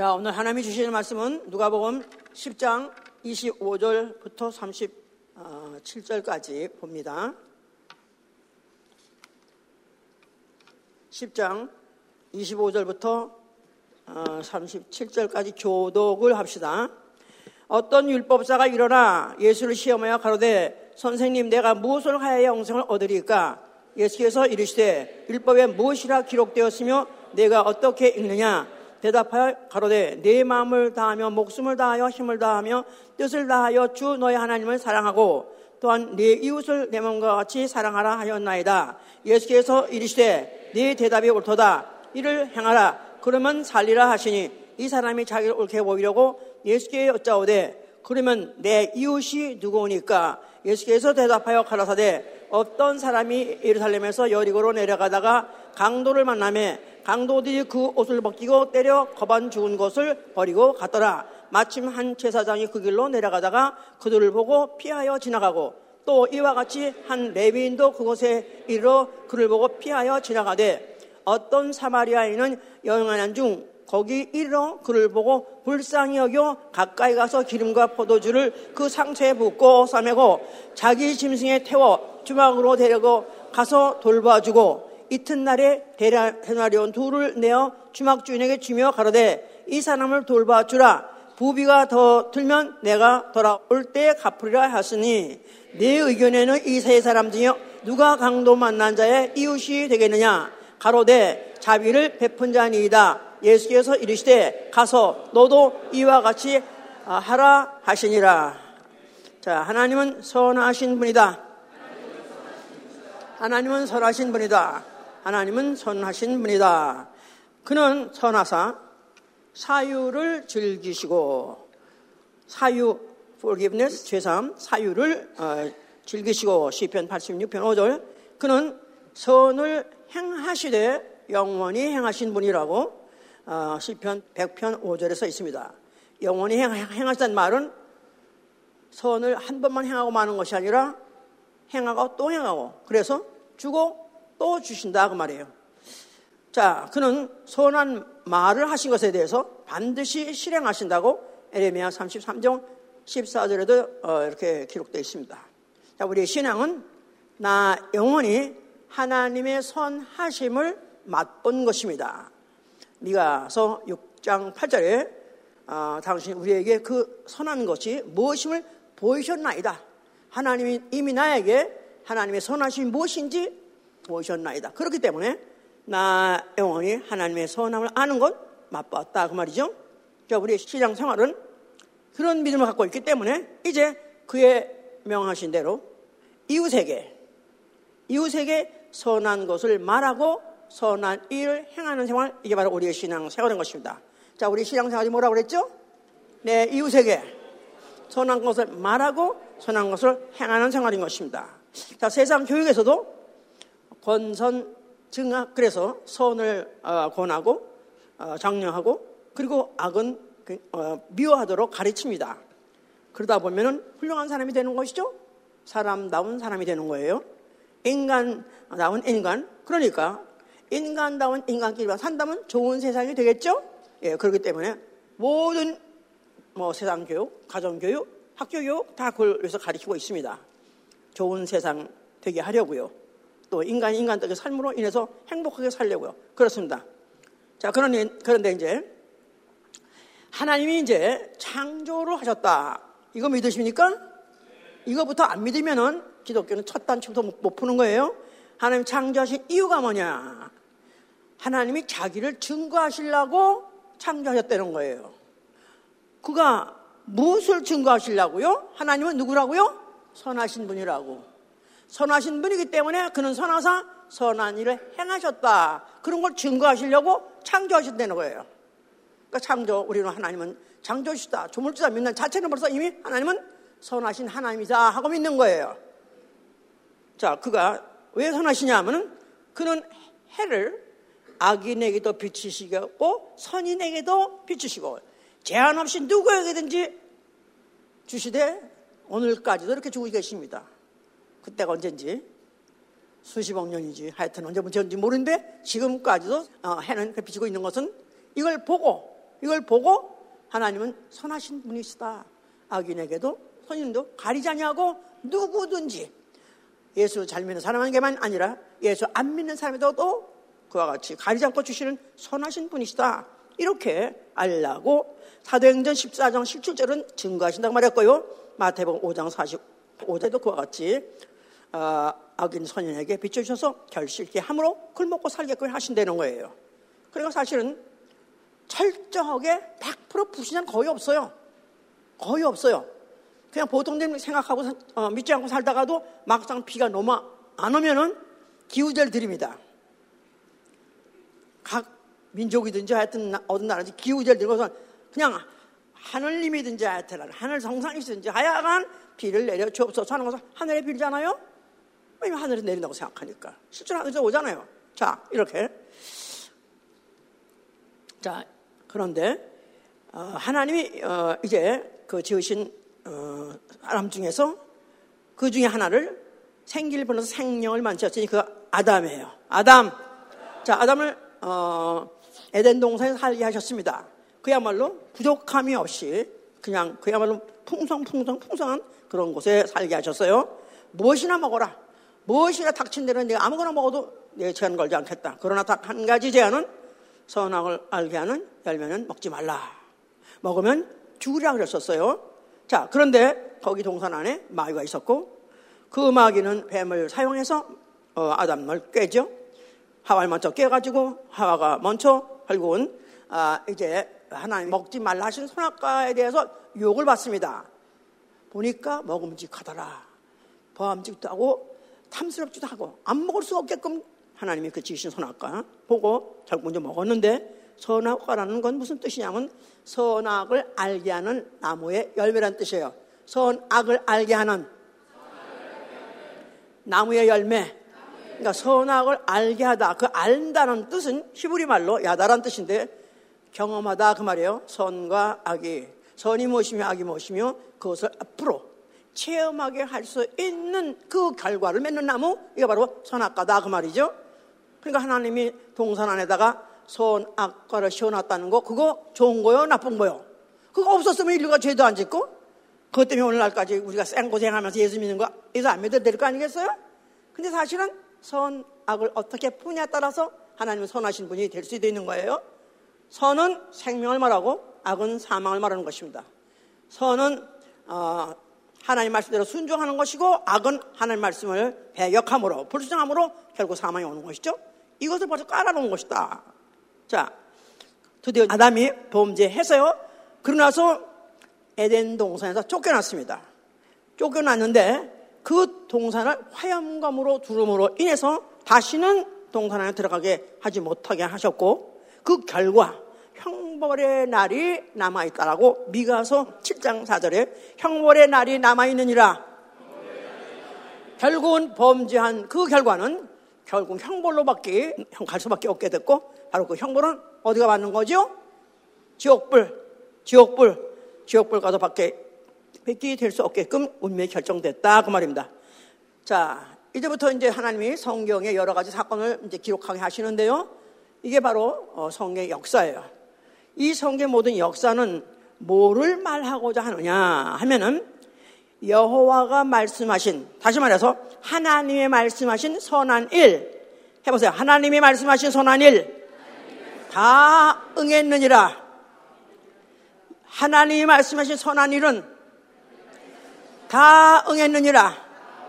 자, 오늘 하나님이 주시는 말씀은 누가복음 10장 25절부터 37절까지 봅니다. 10장 25절부터 37절까지 교독을 합시다. 어떤 율법사가 일어나 예수를 시험하여 가로되 선생님 내가 무엇을 하여야 영생을 얻으리까 예수께서 이르시되 율법에 무엇이라 기록되었으며 내가 어떻게 읽느냐 대답하여 가로되 내 마음을 다하며 목숨을 다하여 힘을 다하며 뜻을 다하여 주 너의 하나님을 사랑하고 또한 네 이웃을 내 몸과 같이 사랑하라 하였나이다. 예수께서 이르시되 네 대답이 옳도다. 이를 행하라. 그러면 살리라 하시니 이 사람이 자기를 옳게 보이려고 예수께 여짜오되 그러면 내 이웃이 누구니까 예수께서 대답하여 가라사대 어떤 사람이 예루살렘에서 여리고로 내려가다가 강도를 만나며 강도들이 그 옷을 벗기고 때려 거반 죽은 것을 버리고 갔더라. 마침 한 제사장이 그 길로 내려가다가 그들을 보고 피하여 지나가고 또 이와 같이 한 레비인도 그곳에 이르러 그를 보고 피하여 지나가되 어떤 사마리아인은 여행하는 중 거기 이르러 그를 보고 불쌍히 여겨 가까이 가서 기름과 포도주를 그 상처에 붓고 싸매고 자기 짐승에 태워 주막으로 데리고 가서 돌봐주고 이튿날에 대나리온 둘을 내어 주막 주인에게 주며 가로되 이 사람을 돌봐 주라. 부비가 더 들면 내가 돌아올 때 갚으리라 하시니 내 의견에는 이 세 사람 중에 누가 강도 만난 자의 이웃이 되겠느냐? 가로되 자비를 베푼 자니이다. 예수께서 이르시되 가서 너도 이와 같이 하라 하시니라. 자 하나님은 선하신 분이다. 하나님은 선하신 분이다 하나님은 선하신 분이다. 그는 선하사 사유를 즐기시고 사유 forgiveness 죄삼 사유를 어, 즐기시고 시편 86편 5절 그는 선을 행하시되 영원히 행하신 분이라고 어, 시편 100편 5절에 서 있습니다. 영원히 행, 행하시다는 말은 선을 한 번만 행하고 마는 것이 아니라 행하고 또 행하고 그래서 주고 또 주신다 그 말이에요. 자, 그는 선한 말을 하신 것에 대해서 반드시 실행하신다고 에레미야 33장 14절에도 어, 이렇게 기록되어 있습니다. 자, 우리의 신앙은 나 영원히 하나님의 선하심을 맛본 것입니다. 미가서 6장 8절에 어, 당신 우리에게 그 선한 것이 무엇임을 보이셨나이다. 하나님이 이미 나에게 하나님의 선하심이 무엇인지 보셨나이다. 그렇기 때문에 나 영원히 하나님의 선함을 아는 것 맛봤다 그 말이죠. 자, 우리의 시장 생활은 그런 믿음을 갖고 있기 때문에 이제 그의 명하신 대로 이웃에게 이웃에게 선한 것을 말하고 선한 일을 행하는 생활 이게 바로 우리의 신앙 생활인 것입니다. 자, 우리 신앙 생활이 뭐라고 그랬죠? 내 네, 이웃에게 선한 것을 말하고 선한 것을 행하는 생활인 것입니다. 자, 세상 교육에서도 권선 증악 그래서 선을 어, 권하고 어, 장려하고 그리고 악은 그, 어, 미워하도록 가르칩니다. 그러다 보면은 훌륭한 사람이 되는 것이죠. 사람다운 사람이 되는 거예요. 인간다운 인간. 그러니까 인간다운 인간끼리 산다면 좋은 세상이 되겠죠. 예, 그렇기 때문에 모든 뭐 세상 교육, 가정 교육, 학교 교육 다 그걸 위해서 가르치고 있습니다. 좋은 세상 되게 하려고요. 또 인간이 인간적인 삶으로 인해서 행복하게 살려고요. 그렇습니다. 자, 그런데, 그런데 이제 하나님이 이제 창조를 하셨다. 이거 믿으십니까? 이거부터 안 믿으면은 기독교는 첫 단추부터 못 푸는 거예요. 하나님 창조하신 이유가 뭐냐? 하나님이 자기를 증거하시려고 창조하셨다는 거예요. 그가 무엇을 증거하시려고요? 하나님은 누구라고요? 선하신 분이라고. 선하신 분이기 때문에 그는 선하사 선한 일을 행하셨다. 그런 걸 증거하시려고 창조하셨다는 거예요. 그러니까 창조, 우리는 하나님은 창조시다, 조물주다 믿는 자체는 벌써 이미 하나님은 선하신 하나님이다 하고 믿는 거예요. 자, 그가 왜 선하시냐 하면은 그는 해를 악인에게도 비추시고 선인에게도 비추시고 제한 없이 누구에게든지 주시되 오늘까지도 이렇게 주고 계십니다. 그때가 언젠지 수십억 년이지 하여튼 언제부터인지 모르는데 지금까지도 어, 해는 비치고 있는 것은 이걸 보고 이걸 보고 하나님은 선하신 분이시다. 악인에게도 선인도 가리지 아니하고 누구든지 예수 잘 믿는 사람에게만 아니라 예수 안 믿는 사람에게도 그와 같이 가리지 않고 주시는 선하신 분이시다. 이렇게 알라고 사도행전 14장 17절은 증거하신다고 말했고요. 마태복음 5장 45절도 그와 같이 어, 악인 선인에게 비춰주셔서 결실 있게 함으로 글 먹고 살게끔 하신다는 거예요. 그러니까 사실은 철저하게 100% 불신자는 거의 없어요. 거의 없어요. 그냥 보통된 생각하고 어, 믿지 않고 살다가도 막상 비가 너무 안 오면은 기우제를 드립니다. 각 민족이든지 하여튼 어떤 나라든지 기우제를 들고서 그냥 하늘님이든지 하여튼 하늘 성상이든지 하여간 비를 내려 주옵소서 하는 것은 하늘에 빌잖아요. 왜냐면 하늘에 내린다고 생각하니까 실제로 하늘에서 오잖아요. 자 이렇게 자 그런데 어, 하나님이 어, 이제 그 지으신 어, 사람 중에서 그 중에 하나를 생기를 불러서 생명을 만드셨으니 그 아담이에요. 아담. 자, 아담을 어, 에덴 동산에 살게 하셨습니다. 그야말로 부족함이 없이 그냥 그야말로 풍성풍성 풍성한 그런 곳에 살게 하셨어요. 무엇이나 먹어라. 무엇이나 닥친 대로 내가 아무거나 먹어도 내 제한 걸지 않겠다. 그러나 딱 한 가지 제한은 선악을 알게 하는 열매는 먹지 말라. 먹으면 죽으라 그랬었어요. 자, 그런데 거기 동산 안에 마귀가 있었고 그 마귀는 뱀을 사용해서 어, 아담을 깨죠. 하와를 먼저 깨가지고 하와가 먼저 결국은 아, 이제 하나님 먹지 말라 하신 선악과에 대해서 욕을 받습니다. 보니까 먹음직하더라. 보암직도 하고 탐스럽지도 하고 안 먹을 수 없게끔 하나님이 그 지으신 선악과 보고 결국 이제 먹었는데 선악과라는 건 무슨 뜻이냐면 선악을 알게 하는 나무의 열매란 뜻이에요. 선악을 알게 하는 나무의 열매. 그러니까 선악을 알게 하다. 그 알다는 뜻은 히브리 말로 야다란 뜻인데 경험하다 그 말이에요. 선과 악이 선이 무엇이며 악이 무엇이며 그것을 앞으로 체험하게 할 수 있는 그 결과를 맺는 나무 이게 바로 선악과다 그 말이죠. 그러니까 하나님이 동산 안에다가 선악과를 씌워놨다는 거 그거 좋은 거요 나쁜 거요. 그거 없었으면 인류가 죄도 안 짓고 그것 때문에 오늘날까지 우리가 생고생하면서 예수 믿는 거 예수 안 믿어도 될 거 아니겠어요? 근데 사실은 선악을 어떻게 푸냐에 따라서 하나님은 선하신 분이 될 수도 있는 거예요. 선은 생명을 말하고 악은 사망을 말하는 것입니다. 선은 어, 하나님 말씀대로 순종하는 것이고 악은 하나님 말씀을 배격함으로 불순종함으로 결국 사망이 오는 것이죠. 이것을 벌써 깔아놓은 것이다. 자, 드디어 아담이 범죄해서요. 그러고 나서 에덴 동산에서 쫓겨났습니다. 쫓겨났는데 그 동산을 화염감으로 두름으로 인해서 다시는 동산 안에 들어가게 하지 못하게 하셨고 그 결과 형벌의 날이 남아 있다라고 미가서 7장 4절에 형벌의 날이 남아 있느니라 결국은 범죄한 그 결과는 결국 형벌로밖에 갈 수밖에 없게 됐고 바로 그 형벌은 어디가 맞는 거죠? 지옥불, 지옥불, 지옥불 가서 밖에 뺏기 될 수 없게끔 운명이 결정됐다 그 말입니다. 자 이제부터 이제 하나님이 성경의 여러 가지 사건을 이제 기록하게 하시는데요. 이게 바로 어, 성경의 역사예요. 이 성경 모든 역사는 뭐를 말하고자 하느냐 하면은 여호와가 말씀하신 다시 말해서 하나님의 말씀하신 선한 일 해보세요. 하나님이 말씀하신 선한 일 다 응했느니라. 하나님이 말씀하신 선한 일은 다 응했느니라.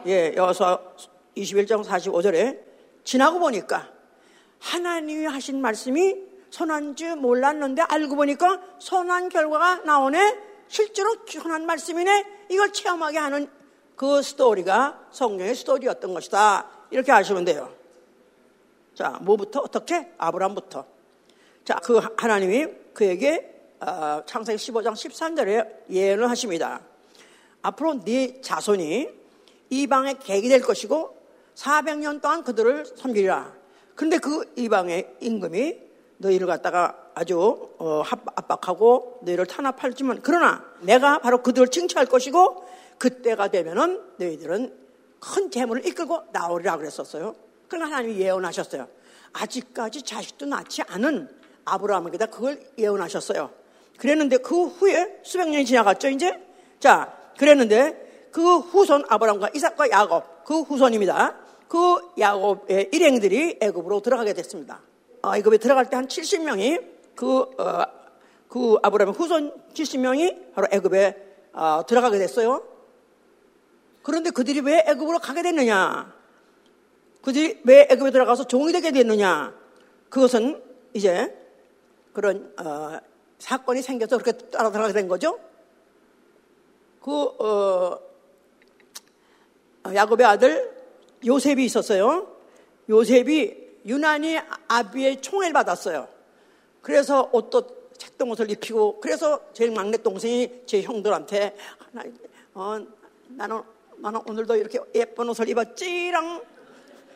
예, 여기서 21장 45절에 지나고 보니까 하나님이 하신 말씀이 선한 줄 몰랐는데 알고 보니까 선한 결과가 나오네. 실제로 선한 말씀이네. 이걸 체험하게 하는 그 스토리가 성경의 스토리였던 것이다. 이렇게 아시면 돼요. 자, 뭐부터 어떻게? 아브라함부터. 자, 그 하나님이 그에게 어, 창세기 15장 13절에 예언을 하십니다. 앞으로 네 자손이 이방의 객이 될 것이고 400년 동안 그들을 섬기리라. 그런데 그 이방의 임금이 너희를 갖다가 아주 어, 압박하고 너희를 탄압할지만 그러나 내가 바로 그들을 칭찬할 것이고 그때가 되면은 너희들은 큰 재물을 이끌고 나오리라 그랬었어요. 그러나 하나님이 예언하셨어요. 아직까지 자식도 낳지 않은 아브라함에게다 그걸 예언하셨어요. 그랬는데 그 후에 수백 년이 지나갔죠, 이제? 자, 그랬는데 그 후손 아브라함과 이삭과 야곱, 그 후손입니다. 그 야곱의 일행들이 애굽으로 들어가게 됐습니다. 어, 애굽에 들어갈 때 한 70명이 그, 어, 그 아브라함의 후손 70명이 바로 애굽에 어, 들어가게 됐어요. 그런데 그들이 왜 애굽으로 가게 됐느냐? 그들이 왜 애굽에 들어가서 종이 되게 됐느냐? 그것은 이제 그런 어, 사건이 생겨서 그렇게 따라 들어가게 된 거죠. 그 어, 야곱의 아들 요셉이 있었어요. 요셉이 유난히 아비의 총애를 받았어요. 그래서 옷도 책동 옷을 입히고 그래서 제일 막내 동생이 제 형들한테 어, 나는 나는 오늘도 이렇게 예쁜 옷을 입었지랑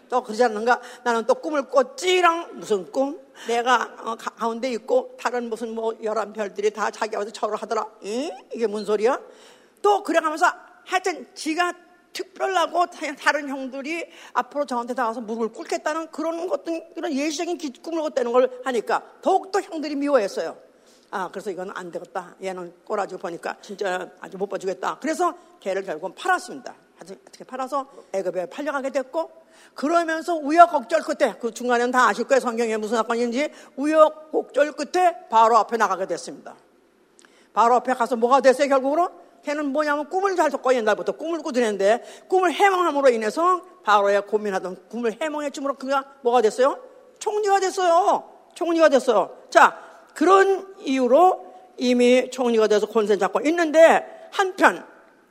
또 그러지 않는가? 나는 또 꿈을 꿨지랑 무슨 꿈? 내가 어, 가운데 있고 다른 무슨 뭐 열한 별들이 다 자기 와서 절을 하더라. 에? 이게 뭔 소리야? 또 그래가면서 하여튼 지가 특별하고 다른 형들이 앞으로 저한테 나와서 무릎을 꿇겠다는 그런 것들 그런 예시적인 꿈을 꿨다는 걸 하니까 더욱더 형들이 미워했어요. 아, 그래서 이건 안 되겠다. 얘는 꼬라지고 보니까 진짜 아주 못 봐주겠다. 그래서 걔를 결국은 팔았습니다. 어떻게 팔아서 애급에 팔려가게 됐고, 그러면서 우여곡절 끝에, 그 중간에는 다 아실 거예요. 성경에 무슨 사건인지. 우여곡절 끝에 바로 앞에 나가게 됐습니다. 바로 앞에 가서 뭐가 됐어요, 결국으로? 걔는 뭐냐면 꿈을 잘 줬고 옛날부터 꿈을 꾸드는데 꿈을 해몽함으로 인해서 바로의 고민하던 꿈을 해몽했으므로 그가 뭐가 됐어요? 총리가 됐어요. 총리가 됐어요. 자, 그런 이유로 이미 총리가 돼서 권세 잡고 있는데 한편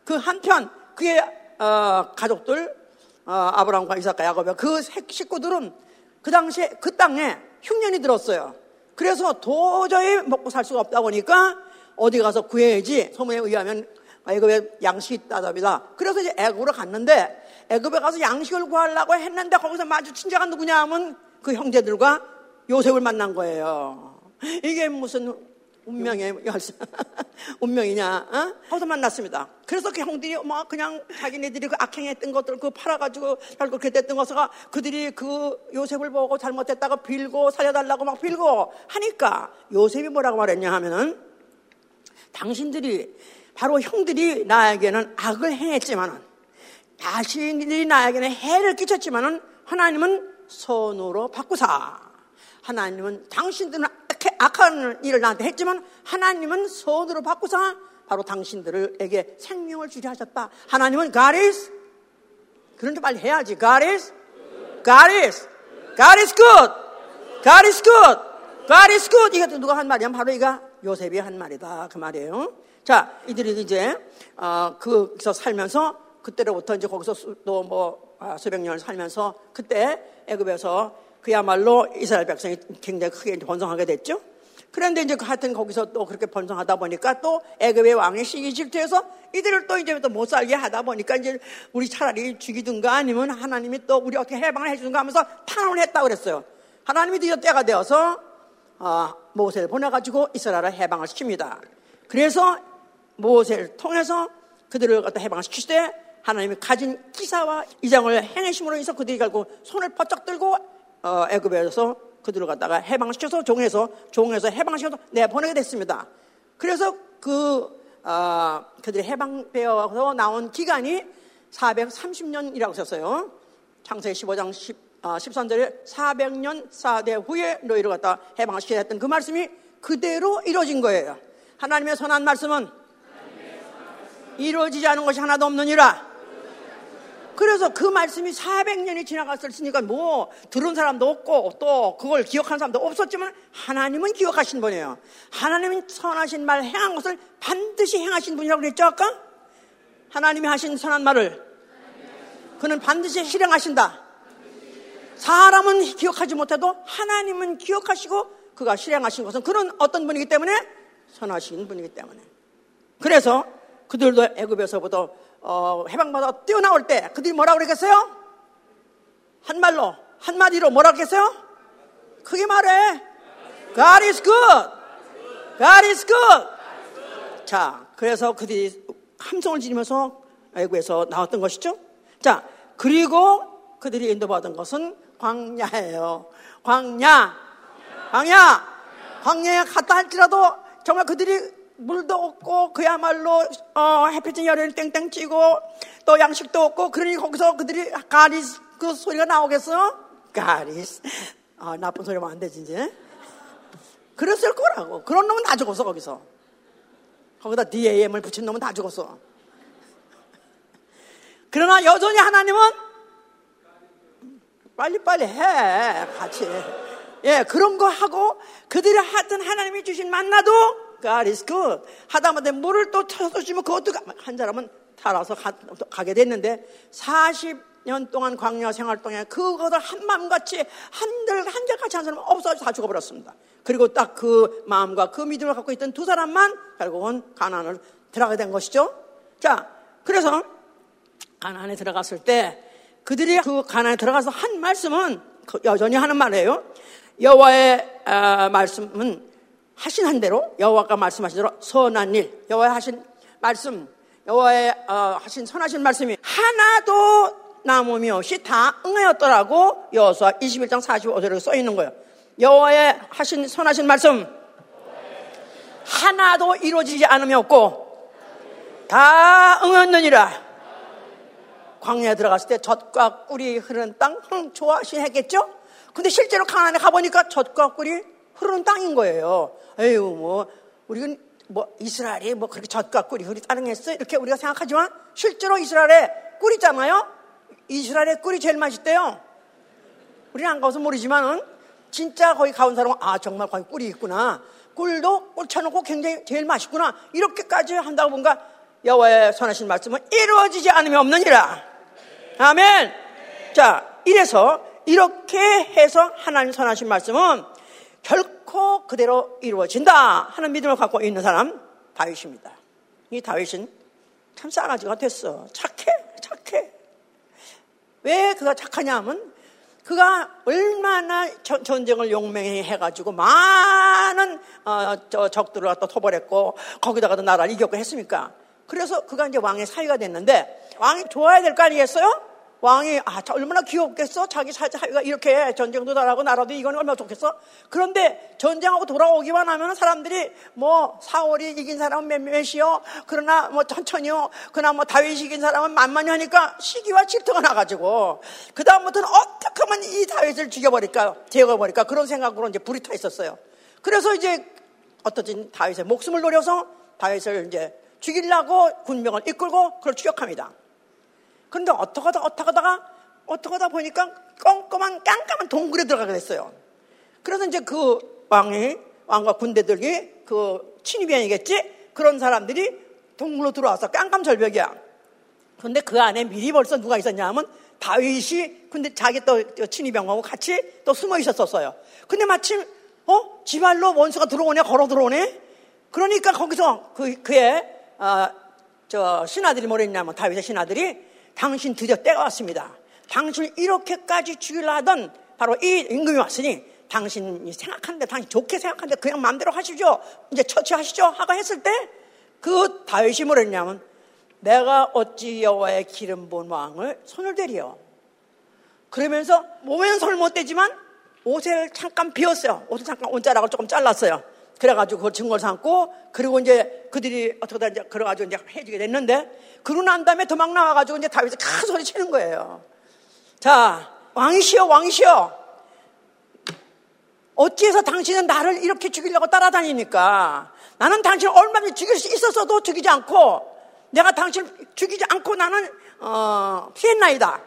그 한편 그의 어, 가족들 어, 아브라함과 이삭과 야곱의 그 식구들은 그 당시에 그 땅에 흉년이 들었어요. 그래서 도저히 먹고 살 수가 없다 보니까 어디 가서 구해야지 소문에 의하면 애굽에 양식이 있다답니다. 그래서 이제 애굽으로 갔는데 애굽에 가서 양식을 구하려고 했는데 거기서 마주친 자가 누구냐 하면 그 형제들과 요셉을 만난 거예요. 이게 무슨 운명의 운명이냐? 어? 거기서 만났습니다. 그래서 그 형들이 뭐 그냥 자기네들이 그 악행했던 것들 그 팔아가지고 결국 그렇게 됐던 것을 그들이 그 요셉을 보고 잘못했다가 빌고 살려달라고 막 빌고 하니까 요셉이 뭐라고 말했냐 하면은 당신들이 바로 형들이 나에게는 악을 행했지만은 자신들이 나에게는 해를 끼쳤지만은 하나님은 선으로 바꾸사. 하나님은 당신들은 악한 일을 나한테 했지만 하나님은 선으로 바꾸사 바로 당신들에게 생명을 주려 하셨다. 하나님은 God is 그런 데 빨리 해야지. God is God is God is good. God is good. God is good. 이게 누가 한 말이야? 바로 이가 요셉이 한 말이다. 그 말이에요. 자, 이들이 이제 어, 거기서 살면서 그때로부터 이제 거기서 또 뭐 아, 수백 년을 살면서 그때 애굽에서 그야말로 이스라엘 백성이 굉장히 크게 번성하게 됐죠. 그런데 이제 그 하여튼 거기서 또 그렇게 번성하다 보니까 또 애굽의 왕의 시기 질투해서 이들을 또 이제 또 못 살게 하다 보니까 이제 우리 차라리 죽이든가 아니면 하나님이 또 우리 어떻게 해방을 해주든가 하면서 탄원을 했다 그랬어요. 하나님이 드디어 때가 되어서 어, 모세를 보내가지고 이스라엘을 해방을 시킵니다. 그래서 모세를 통해서 그들을 갖다 해방을 시키시되 하나님이 가진 기사와 이장을 행하심으로 인해서 그들이 결국 손을 퍼쩍 들고 어, 애굽에서 그들을 갖다가 해방시켜서 종에서 종에서 해방시켜서 내보내게 됐습니다. 그래서 그 어, 그들이 해방되어서 나온 기간이 430년이라고 썼어요. 창세기 15장 10, 어, 13절에 400년 4대 후에 너희를 갖다 해방시켜야 했던 그 말씀이 그대로 이루어진 거예요. 하나님의 선한 말씀은 이루어지지 않은 것이 하나도 없느니라. 그래서 그 말씀이 400년이 지나갔을니까 뭐 들은 사람도 없고 또 그걸 기억한 사람도 없었지만 하나님은 기억하신 분이에요. 하나님은 선하신 말 행한 것을 반드시 행하신 분이라고 그랬죠 아까? 하나님이 하신 선한 말을 그는 반드시 실행하신다. 사람은 기억하지 못해도 하나님은 기억하시고 그가 실행하신 것은 그는 어떤 분이기 때문에 선하신 분이기 때문에 그래서 그들도 애굽에서부터 어, 해방받아 뛰어나올 때 그들이 뭐라고 그랬겠어요? 한말로 한마디로 뭐라고 했겠어요? 크게 말해. God is good. God is good. 자 그래서 그들이 함성을 지르면서 애구에서 나왔던 것이죠. 자 그리고 그들이 인도받은 것은 광야예요. 광야. 광야. 광야에 갔다 할지라도 정말 그들이 물도 없고 그야말로 어, 햇빛은 열을 땡땡 찌고 또 양식도 없고 그러니 거기서 그들이 가리스 그 소리가 나오겠어? 가리스. 아, 나쁜 소리 하면 안 되지 이제 그랬을 거라고. 그런 놈은 다 죽었어 거기서. 거기다 DAM을 붙인 놈은 다 죽었어. 그러나 여전히 하나님은 빨리빨리 해 같이. 예 그런 거 하고 그들이 하던 하나님이 주신 만나도 God is good. 하다못해 물을 또 쳐서 주면 그것도 한 사람은 타라서 가, 게 됐는데 40년 동안 광야 생활 동안 그것을 한 마음같이 한들 한결같이 한 사람은 없어져 다 죽어버렸습니다. 그리고 딱 그 마음과 그 믿음을 갖고 있던 두 사람만 결국은 가난을 들어가게 된 것이죠. 자, 그래서 가난에 들어갔을 때 그들이 그 가난에 들어가서 한 말씀은 그 여전히 하는 말이에요. 여호와의 어, 말씀은 하신 한 대로 여호와가 말씀하신 대로 선한 일 여호와 하신 말씀 여호와의 어, 하신 선하신 말씀이 하나도 남음이 없이 다 응하였더라고 여호수아 21장 45절에 써 있는 거예요. 여호와의 하신 선하신 말씀 하나도 이루어지지 않으면 없고 다 응했느니라. 광야에 들어갔을 때 젖과 꿀이 흐르는 땅 좋아하시겠죠? 근데 실제로 가난에 가보니까 젖과 꿀이 흐르는 땅인 거예요. 에휴, 뭐, 우리는 뭐, 이스라엘이 뭐 그렇게 젖과 꿀이 흐리 따릉했어? 이렇게 우리가 생각하지만 실제로 이스라엘에 꿀 있잖아요? 이스라엘의 꿀이 제일 맛있대요. 우리는 안 가서 모르지만은 진짜 거기 가온 사람은 아, 정말 거기 꿀이 있구나. 꿀도 꿀 쳐놓고 굉장히 제일 맛있구나. 이렇게까지 한다고 뭔가 여호와의 선하신 말씀은 이루어지지 않으면 없느니라. 아멘. 자, 이래서 이렇게 해서 하나님 선하신 말씀은 결코 그대로 이루어진다 하는 믿음을 갖고 있는 사람 다윗입니다. 이 다윗은 참 싸가지가 됐어. 착해, 착해. 왜 그가 착하냐 하면 그가 얼마나 전쟁을 용맹해가지고 많은 어, 적들을 갖다 토벌했고 거기다가도 나라를 이겼고 했습니까? 그래서 그가 이제 왕의 사위가 됐는데 왕이 좋아야 될 거 아니겠어요? 왕이 아 얼마나 귀엽겠어? 자기 사자가 이렇게 전쟁도 잘하고 나라도 이거는 얼마나 좋겠어? 그런데 전쟁하고 돌아오기만 하면 사람들이 뭐 사월이 이긴 사람은 몇몇이요? 그러나 뭐 천천히요? 그러나 뭐 다윗이 이긴 사람은 만만히 하니까 시기와 질투가 나가지고 그 다음부터는 어떻게 하면 이 다윗을 죽여버릴까 제거버릴까 그런 생각으로 이제 불이 타 있었어요. 그래서 이제 어떠진 다윗의 목숨을 노려서 다윗을 이제 죽이려고 군병을 이끌고 그걸 추격합니다. 그런데 어떻게 하다, 어떻게 하다가, 어떻게 하다 보니까 껌껌한, 깜깜한 동굴에 들어가게 됐어요. 그래서 이제 그 왕이, 왕과 군대들이 그 친위병이겠지? 그런 사람들이 동굴로 들어와서 깜깜절벽이야. 근데 그 안에 미리 벌써 누가 있었냐 하면 다윗이 근데 자기 또 친위병하고 같이 또 숨어 있었었어요. 근데 마침 어 지발로 원수가 들어오네 걸어 들어오네. 그러니까 거기서 그 그의 어, 저 신하들이 뭐랬냐면 다윗의 신하들이 당신 드디어 때가 왔습니다. 당신을 이렇게까지 죽이려 하던 바로 이 임금이 왔으니 당신이 생각하는데 당신 좋게 생각하는데 그냥 마음대로 하시죠. 이제 처치하시죠. 하고 했을 때 그 다윗이 뭐랬냐면 내가 어찌 여호와의 기름 본 왕을 손을 대리요. 그러면서 몸에는 손을 못 대지만 옷을 잠깐 비웠어요. 옷을 잠깐 옷자락을 조금 잘랐어요. 그래가지고 그걸 증거를 삼고 그리고 이제 그들이 어떻게 이제 그래가지고 이제 해주게 됐는데 그러고 난 다음에 도망 나와가지고 이제 다윗이 큰 소리 치는 거예요. 자 왕이시여 왕이시여 어찌해서 당신은 나를 이렇게 죽이려고 따라다니니까 나는 당신을 얼마든지 죽일 수 있었어도 죽이지 않고 내가 당신을 죽이지 않고 나는 어, 피했나이다.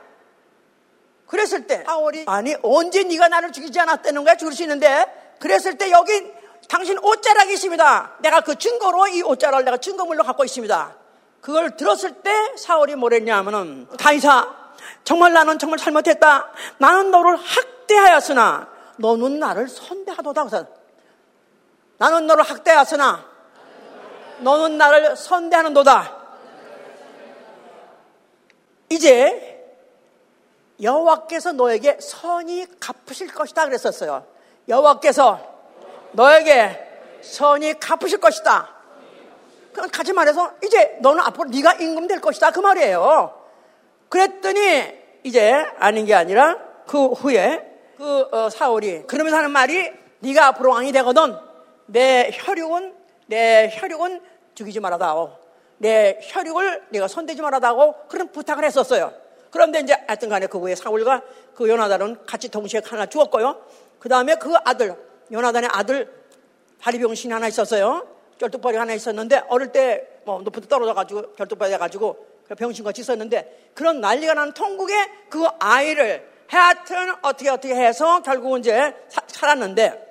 그랬을 때 사월이 아니 언제 네가 나를 죽이지 않았다는 거야 죽을 수 있는데 그랬을 때 여기 당신 옷자락이 있습니다. 내가 그 증거로 이 옷자락을 내가 증거물로 갖고 있습니다. 그걸 들었을 때 사울이 뭐랬냐 하면은 다이사 정말 나는 정말 잘못했다. 나는 너를 학대하였으나 너는 나를 선대하도다. 그래서 나는 너를 학대하였으나 너는 나를 선대하는도다. 이제 여호와께서 너에게 선이 갚으실 것이다 그랬었어요. 여호와께서 너에게 선이 갚으실 것이다. 그럼 같이 말해서 이제 너는 앞으로 네가 임금 될 것이다 그 말이에요. 그랬더니 이제 아닌 게 아니라 그 후에 그 어, 사울이 그러면서 하는 말이 네가 앞으로 왕이 되거든 내 혈육은 내 혈육은 죽이지 말아다오. 내 혈육을 내가 손대지 말아다오. 그런 부탁을 했었어요. 그런데 이제 하여튼 간에 그 후에 사울과 그 요나단은 같이 동시에 하나 죽었고요. 그 다음에 그 아들, 요나단의 아들 다리병신이 하나 있었어요. 결뚝발이 하나 있었는데 어릴 때 뭐 높은 데 떨어져가지고 결뚝발이 돼가지고 병신같이 있었는데 그런 난리가 나는 통국에 그 아이를 하여튼 어떻게 어떻게 해서 결국은 이제 사, 살았는데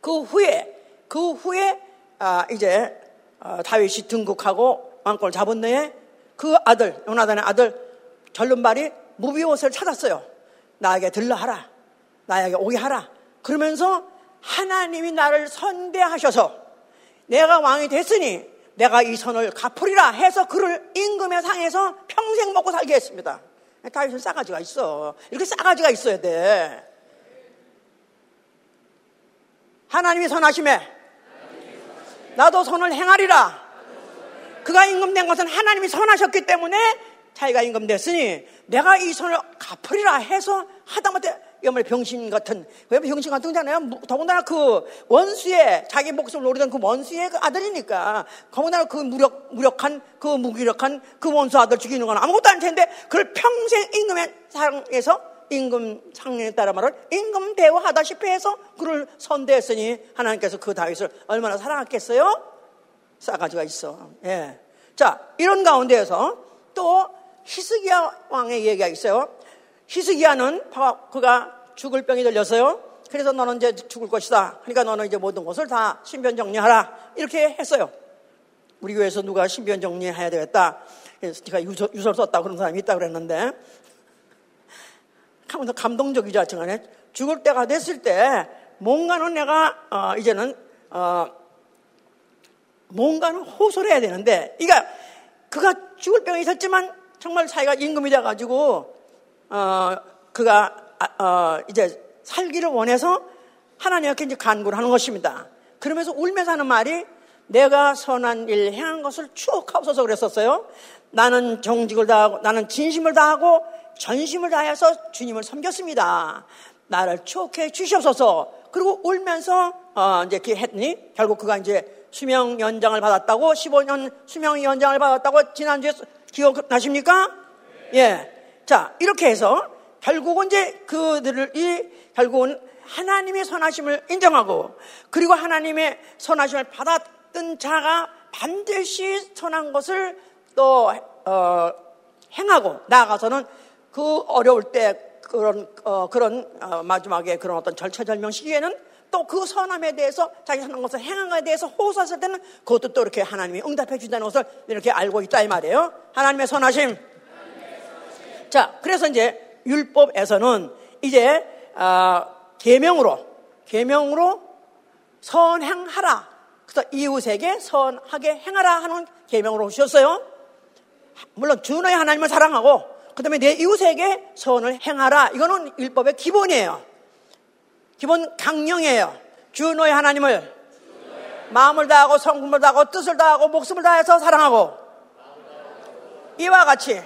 그 후에 그 후에 아, 이제 어, 다윗이 등극하고 왕권을 잡은 내에 그 아들 요나단의 아들 절름발이 무비옷을 찾았어요. 나에게 들러 하라. 나에게 오게 하라. 그러면서 하나님이 나를 선대하셔서 내가 왕이 됐으니 내가 이 선을 갚으리라 해서 그를 임금의 상에서 평생 먹고 살게 했습니다. 다윗은 싸가지가 있어. 이렇게 싸가지가 있어야 돼. 하나님이 선하심에 나도 선을 행하리라. 그가 임금된 것은 하나님이 선하셨기 때문에 자기가 임금됐으니 내가 이 선을 갚으리라 해서 하다못해 여말 병신 같은 왜 병신 같은 거잖아요. 더군다나 그 원수의 자기 목숨을 노리던 그 원수의 그 아들이니까 더군다나 그 무력 무력한 그 무기력한 그 원수 아들 죽이는 건 아무것도 아닐 텐데 그걸 평생 임금의 사랑에서 임금 상례에 따라 말을 임금 대우하다시피 해서 그를 선대했으니 하나님께서 그 다윗을 얼마나 사랑했겠어요? 싸가지가 있어. 예. 자 이런 가운데에서 또 히스기야 왕의 얘기가 있어요. 히스기야는 그가 죽을 병이 들렸어요. 그래서 너는 이제 죽을 것이다. 그러니까 너는 이제 모든 것을 다 신변 정리하라. 이렇게 했어요. 우리 교회에서 누가 신변 정리해야 되겠다. 그래서 네가 유서, 유서 썼다 그런 사람이 있다 그랬는데 감동적이지 않지만 죽을 때가 됐을 때 뭔가는 내가 어, 이제는 어, 뭔가는 호소를 해야 되는데 그러니까 그가 죽을 병이 있었지만 정말 자기가 임금이 돼가지고 어, 그가 아, 어, 이제 살기를 원해서 하나님께 이제 간구를 하는 것입니다. 그러면서 울면서 하는 말이 내가 선한 일 행한 것을 추억하옵소서 그랬었어요. 나는 정직을 다하고 나는 진심을 다하고 전심을 다해서 주님을 섬겼습니다. 나를 추억해 주시옵소서. 그리고 울면서 어, 이제 이렇게 했더니 결국 그가 이제 수명 연장을 받았다고 15년 수명 연장을 받았다고 지난주에 기억나십니까? 예. 자 이렇게 해서 결국은 이제 그들이 결국은 하나님의 선하심을 인정하고 그리고 하나님의 선하심을 받았던 자가 반드시 선한 것을 또 어, 행하고 나아가서는 그 어려울 때 그런 어, 그런 어, 마지막에 그런 어떤 절차절명 시기에는 또 그 선함에 대해서 자기 하는 것을 행한 것에 대해서 호소했을 때는 그것도 또 이렇게 하나님이 응답해 주다는 것을 이렇게 알고 있다 이 말이에요. 하나님의 선하심. 자, 그래서 이제 율법에서는 이제 어, 계명으로 계명으로 선행하라. 그래서 이웃에게 선하게 행하라 하는 계명으로 오셨어요. 물론 주 너의 하나님을 사랑하고 그다음에 내 이웃에게 선을 행하라. 이거는 율법의 기본이에요. 기본 강령이에요. 주 너의 하나님을 마음을 다하고 성품을 다하고 뜻을 다하고 목숨을 다해서 사랑하고 이와 같이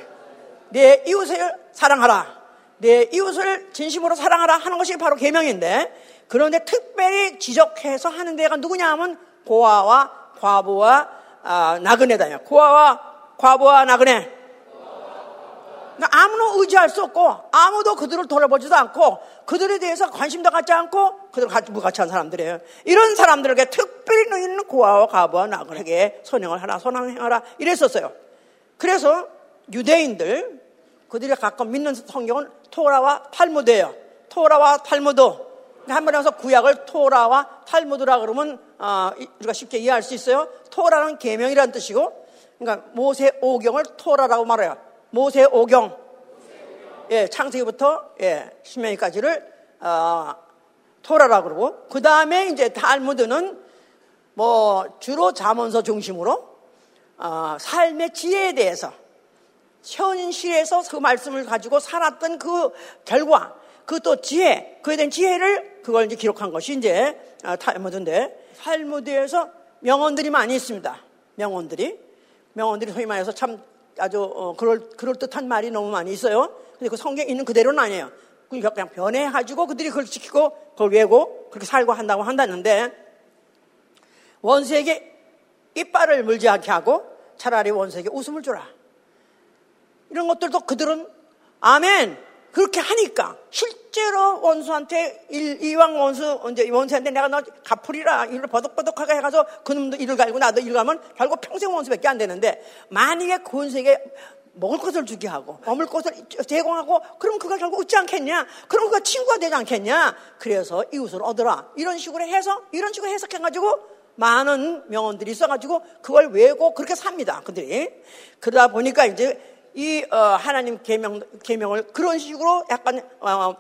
내 이웃을 사랑하라. 내 이웃을 진심으로 사랑하라 하는 것이 바로 계명인데 그런데 특별히 지적해서 하는 데가 누구냐 하면 고아와 과부와 아, 나그네다요. 고아와 과부와 나그네. 그러니까 아무나 의지할 수 없고 아무도 그들을 돌아보지도 않고 그들에 대해서 관심도 갖지 않고 그들 같이 무가치한 사람들이에요. 이런 사람들에게 특별히 너희는 고아와 과부와 나그네에게 선행을 하라, 선행하라 이랬었어요. 그래서 유대인들 그들이 가끔 믿는 성경은 토라와 탈무드예요. 토라와 탈무드. 한번 해서 구약을 토라와 탈무드라 그러면 어, 우리가 쉽게 이해할 수 있어요. 토라는 계명이라는 뜻이고, 그러니까 모세 오경을 토라라고 말해요. 모세 오경. 예, 창세기부터 예, 신명기까지를 어, 토라라 그러고, 그 다음에 이제 탈무드는 뭐 주로 자문서 중심으로 어, 삶의 지혜에 대해서 현실에서 그 말씀을 가지고 살았던 그 결과, 그 또 지혜, 그에 대한 지혜를 그걸 이제 기록한 것이 이제 아, 탈무드인데, 탈무드에서 명언들이 많이 있습니다. 명언들이. 명언들이 소위 말해서 참 아주 어, 그럴, 그럴 듯한 말이 너무 많이 있어요. 근데 그 성경에 있는 그대로는 아니에요. 그냥 변해가지고 그들이 그걸 지키고 그걸 외고 그렇게 살고 한다고 한다는데, 원수에게 이빨을 물지 않게 하고 차라리 원수에게 웃음을 줘라. 이런 것들도 그들은 아멘 그렇게 하니까 실제로 원수한테 일, 이왕 원수 이제 원수한테 내가 너 갚으리라 이를 버덕버덕하게 해가지고 그놈도 이를 갈고 나도 이를 가면 결국 평생 원수밖에 안 되는데 만약에 그 원수에게 먹을 것을 주게 하고 머물 것을 제공하고 그럼 그가 결국 웃지 않겠냐? 그럼 그가 친구가 되지 않겠냐? 그래서 이웃을 얻어라 이런 식으로 해서 이런 식으로 해석해가지고 많은 명언들이 있어가지고 그걸 외고 그렇게 삽니다. 그들이 그러다 보니까 이제 이 어, 하나님 계명 계명을 그런 식으로 약간 어,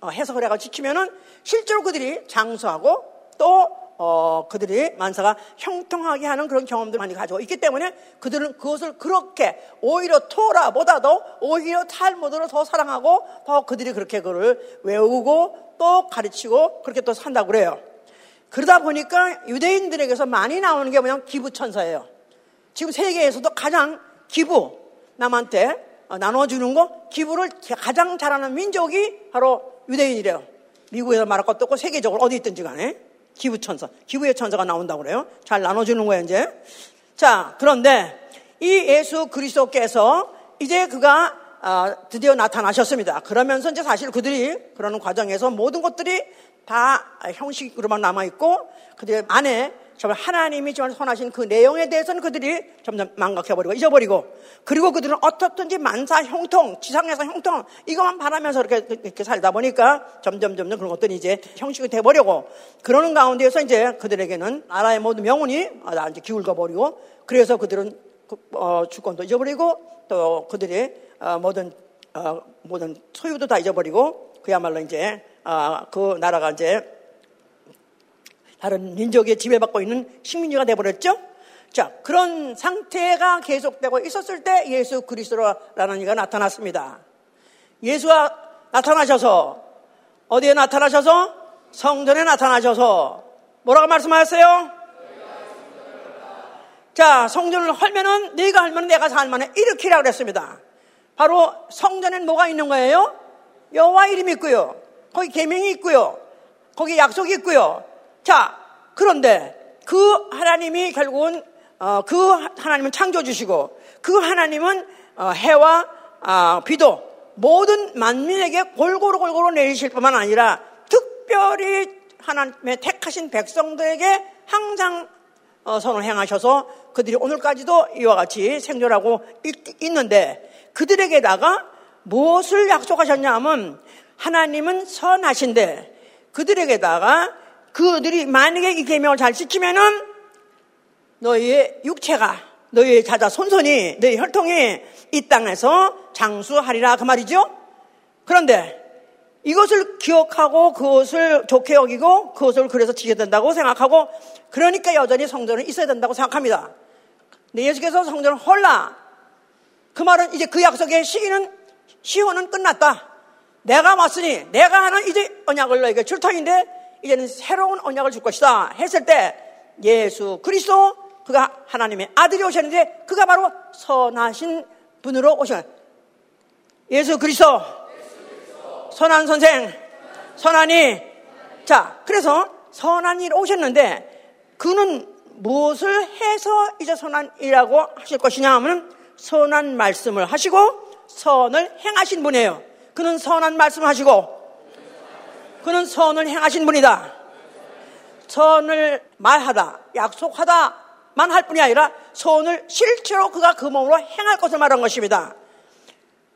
어, 해석을 해가 지키면은 실제로 그들이 장수하고 또 어, 그들이 만사가 형통하게 하는 그런 경험들을 많이 가지고 있기 때문에 그들은 그것을 그렇게 오히려 토라보다도 오히려 탈모드로 더 사랑하고 더 그들이 그렇게 그를 외우고 또 가르치고 그렇게 또 산다고 그래요. 그러다 보니까 유대인들에게서 많이 나오는 게 뭐냐면 기부천사예요. 지금 세계에서도 가장 기부, 남한테 나눠주는 거, 기부를 가장 잘하는 민족이 바로 유대인이래요. 미국에서 말할 것도 없고 세계적으로 어디 있든지 간에. 기부 천사. 기부의 천사가 나온다고 그래요. 잘 나눠주는 거예요, 이제. 자, 그런데 이 예수 그리스도께서 이제 그가 아, 드디어 나타나셨습니다. 그러면서 이제 사실 그들이 그러는 과정에서 모든 것들이 다 형식으로만 남아있고 그들 안에 정말 하나님이 정말 선하신 그 내용에 대해서는 그들이 점점 망각해버리고 잊어버리고 그리고 그들은 어떻든지 만사 형통, 지상에서 형통 이것만 바라면서 이렇게, 이렇게 살다 보니까 점점 점점 그런 것들이 이제 형식이 돼버리고 그러는 가운데에서 이제 그들에게는 나라의 모든 명운이 아, 이제 기울어버리고 그래서 그들은 그, 어, 주권도 잊어버리고 또 그들의 어, 모든 어, 모든 소유도 다 잊어버리고 그야말로 이제 어, 그 나라가 이제 다른 민족에 지배받고 있는 식민지가 되어버렸죠. 자, 그런 상태가 계속되고 있었을 때 예수 그리스도라는 이가 나타났습니다. 예수가 나타나셔서 어디에 나타나셔서 성전에 나타나셔서 뭐라고 말씀하셨어요? 자, 성전을 헐면은 네가 할면 내가 살만해 이렇게라고 그랬습니다. 바로 성전엔 뭐가 있는 거예요? 여호와 이름이 있고요. 거기 계명이 있고요. 거기 약속이 있고요. 자, 그런데 그 하나님이 결국은 어, 그 하나님은 창조주시고 그 하나님은 어, 해와 어, 비도 모든 만민에게 골고루 골고루 내리실 뿐만 아니라 특별히 하나님의 택하신 백성들에게 항상 어, 선을 행하셔서 그들이 오늘까지도 이와 같이 생존하고 있, 는데 그들에게다가 무엇을 약속하셨냐 하면 하나님은 선하신데 그들에게다가 그들이 만약에 이 계명을 잘 지키면은 너희의 육체가 너희의 자자 손손이 너희 혈통이 이 땅에서 장수하리라 그 말이죠. 그런데 이것을 기억하고 그것을 좋게 여기고 그것을 그래서 지켜야 된다고 생각하고 그러니까 여전히 성전은 있어야 된다고 생각합니다. 근데 예수께서 성전을 헐라. 그 말은 이제 그 약속의 시기는 시효는 끝났다. 내가 왔으니 내가 하는 이제 언약을 너에게 줄 터인데 이제는 새로운 언약을 줄 것이다 했을 때 예수 그리스도 그가 하나님의 아들이 오셨는데 그가 바로 선하신 분으로 오셨 예수 그리스도. 선한 선생. 선한이 자 그래서 선한이 오셨는데 그는 무엇을 해서 이제 선한 이라고 하실 것이냐 하면 선한 말씀을 하시고 선을 행하신 분이에요. 그는 선한 말씀을 하시고 그는 선을 행하신 분이다. 선을 말하다, 약속하다만 할 뿐이 아니라 선을 실제로 그가 그 몸으로 행할 것을 말한 것입니다.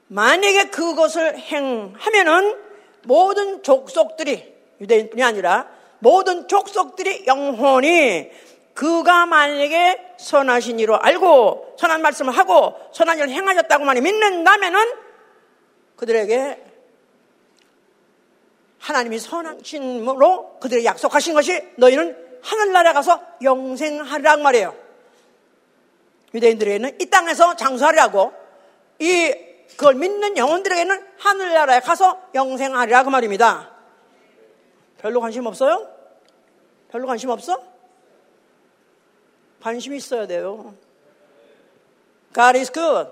만약에 그것을 행하면은 모든 족속들이 유대인뿐이 아니라 모든 족속들이 영혼이 그가 만약에 선하신 이로 알고 선한 말씀을 하고 선한 일을 행하셨다고 많이 믿는다면은 그들에게 하나님이 선하신으로 그들에게 약속하신 것이 너희는 하늘나라에 가서 영생하리란 말이에요. 유대인들에게는 이 땅에서 장수하리라고 이 그걸 믿는 영혼들에게는 하늘나라에 가서 영생하리라 그 말입니다. 별로 관심 없어요? 별로 관심 없어? 관심 있어야 돼요. God is good.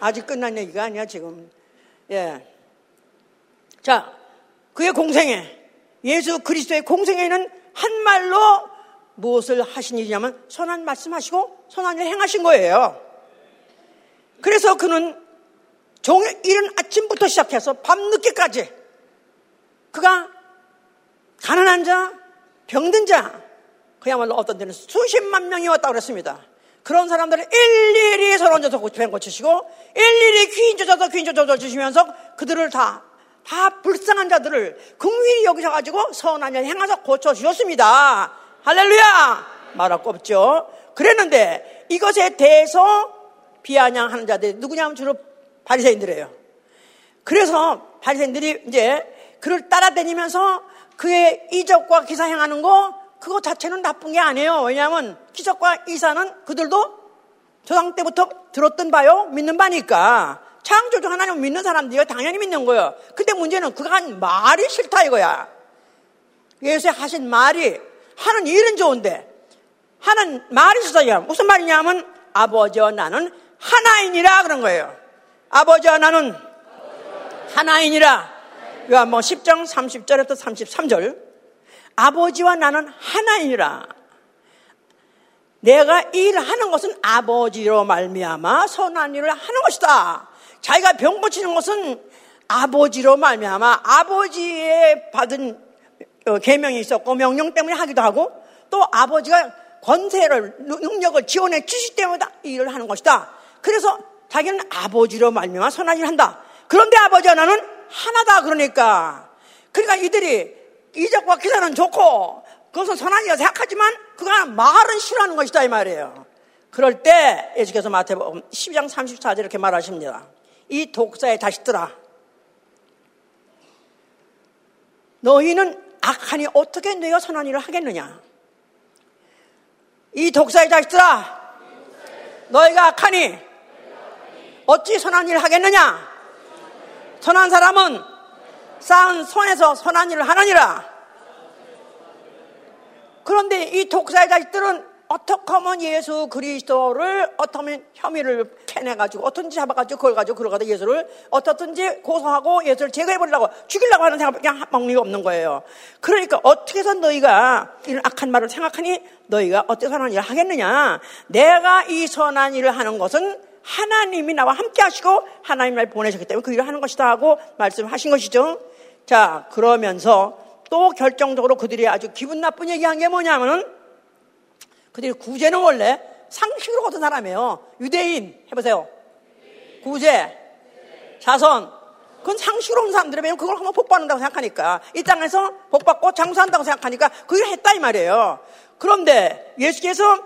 아직 끝난 얘기가 아니야, 지금. 예. 자, 그의 공생애, 예수 그리스도의 공생애는 한 말로 무엇을 하신 일이냐면 선한 말씀하시고 선한 일 행하신 거예요. 그래서 그는 종의 이른 아침부터 시작해서 밤늦게까지 그가 가난한 자, 병든 자, 그야말로 어떤 데는 수십만 명이 왔다고 그랬습니다. 그런 사람들을 일일이 서론져서 고치시고 일일이 귀인 조져서 귀인 조져 주시면서 그들을 다, 다 불쌍한 자들을 긍휼히 여기셔가지고 선한 일 행하서 고쳐주셨습니다. 할렐루야! 말할 거 없죠. 그랬는데 이것에 대해서 비아냥하는 자들이 누구냐면 주로 바리새인들이에요. 그래서 바리새인들이 이제 그를 따라다니면서 그의 이적과 기사 행하는 거 그거 자체는 나쁜 게 아니에요. 왜냐하면 기적과 이사는 그들도 조상 때부터 들었던 바요, 믿는 바니까. 창조주 하나님 믿는 사람들이 당연히 믿는 거예요. 근데 문제는 그가 한 말이 싫다 이거야. 예수의 하신 말이 하는 일은 좋은데 하는 말이 싫다 무슨 말이냐면 아버지와 나는 하나이니라 그런 거예요. 아버지와 나는 하나이니라. 요한뭐 10장 30절부터 33절. 아버지와 나는 하나이라. 내가 일하는 것은 아버지로 말미암아 선한 일을 하는 것이다. 자기가 병 고치는 것은 아버지로 말미암아 아버지의 받은 어, 계명이 있었고 명령 때문에 하기도 하고 또 아버지가 권세를 능력을 지원해 주시 때문에 일을 하는 것이다. 그래서 자기는 아버지로 말미암아 선한 일을 한다. 그런데 아버지와 나는 하나다 그러니까 그러니까 이들이 이적과 기사는 좋고 그것은 선한이라 생각하지만 그가 말은 싫어하는 것이다 이 말이에요. 그럴 때 예수께서 마태복음 12장 34절 이렇게 말하십니다. 이 독사의 자식들아 너희는 악하니 어떻게 너희가 선한 일을 하겠느냐? 이 독사의 자식들아 너희가 악하니 어찌 선한 일을 하겠느냐? 선한 사람은 쌓은 손에서 선한 일을 하느니라. 그런데 이 독사의 자식들은 어떻게 하면 예수 그리스도를 어떻게 혐의를 캐내가지고 어떤지 잡아가지고 그걸 가지고 그러가다 예수를 어떻든지 고소하고 예수를 제거해버리려고 죽이려고 하는 생각밖에 먹는 게 없는 거예요. 그러니까 어떻게 해서 너희가 이런 악한 말을 생각하니 너희가 어떻게 선한 일을 하겠느냐. 내가 이 선한 일을 하는 것은 하나님이 나와 함께 하시고 하나님 날 보내셨기 때문에 그 일을 하는 것이다 하고 말씀하신 것이죠. 자, 그러면서 또 결정적으로 그들이 아주 기분 나쁜 얘기한 게 뭐냐면은 그들이 구제는 원래 상식으로 얻은 사람이에요. 유대인 해보세요. 구제, 자선. 그건 상식으로 온 사람들이 면 그걸 한번 복받는다고 생각하니까 이 땅에서 복받고 장수한다고 생각하니까 그걸 했다 이 말이에요. 그런데 예수께서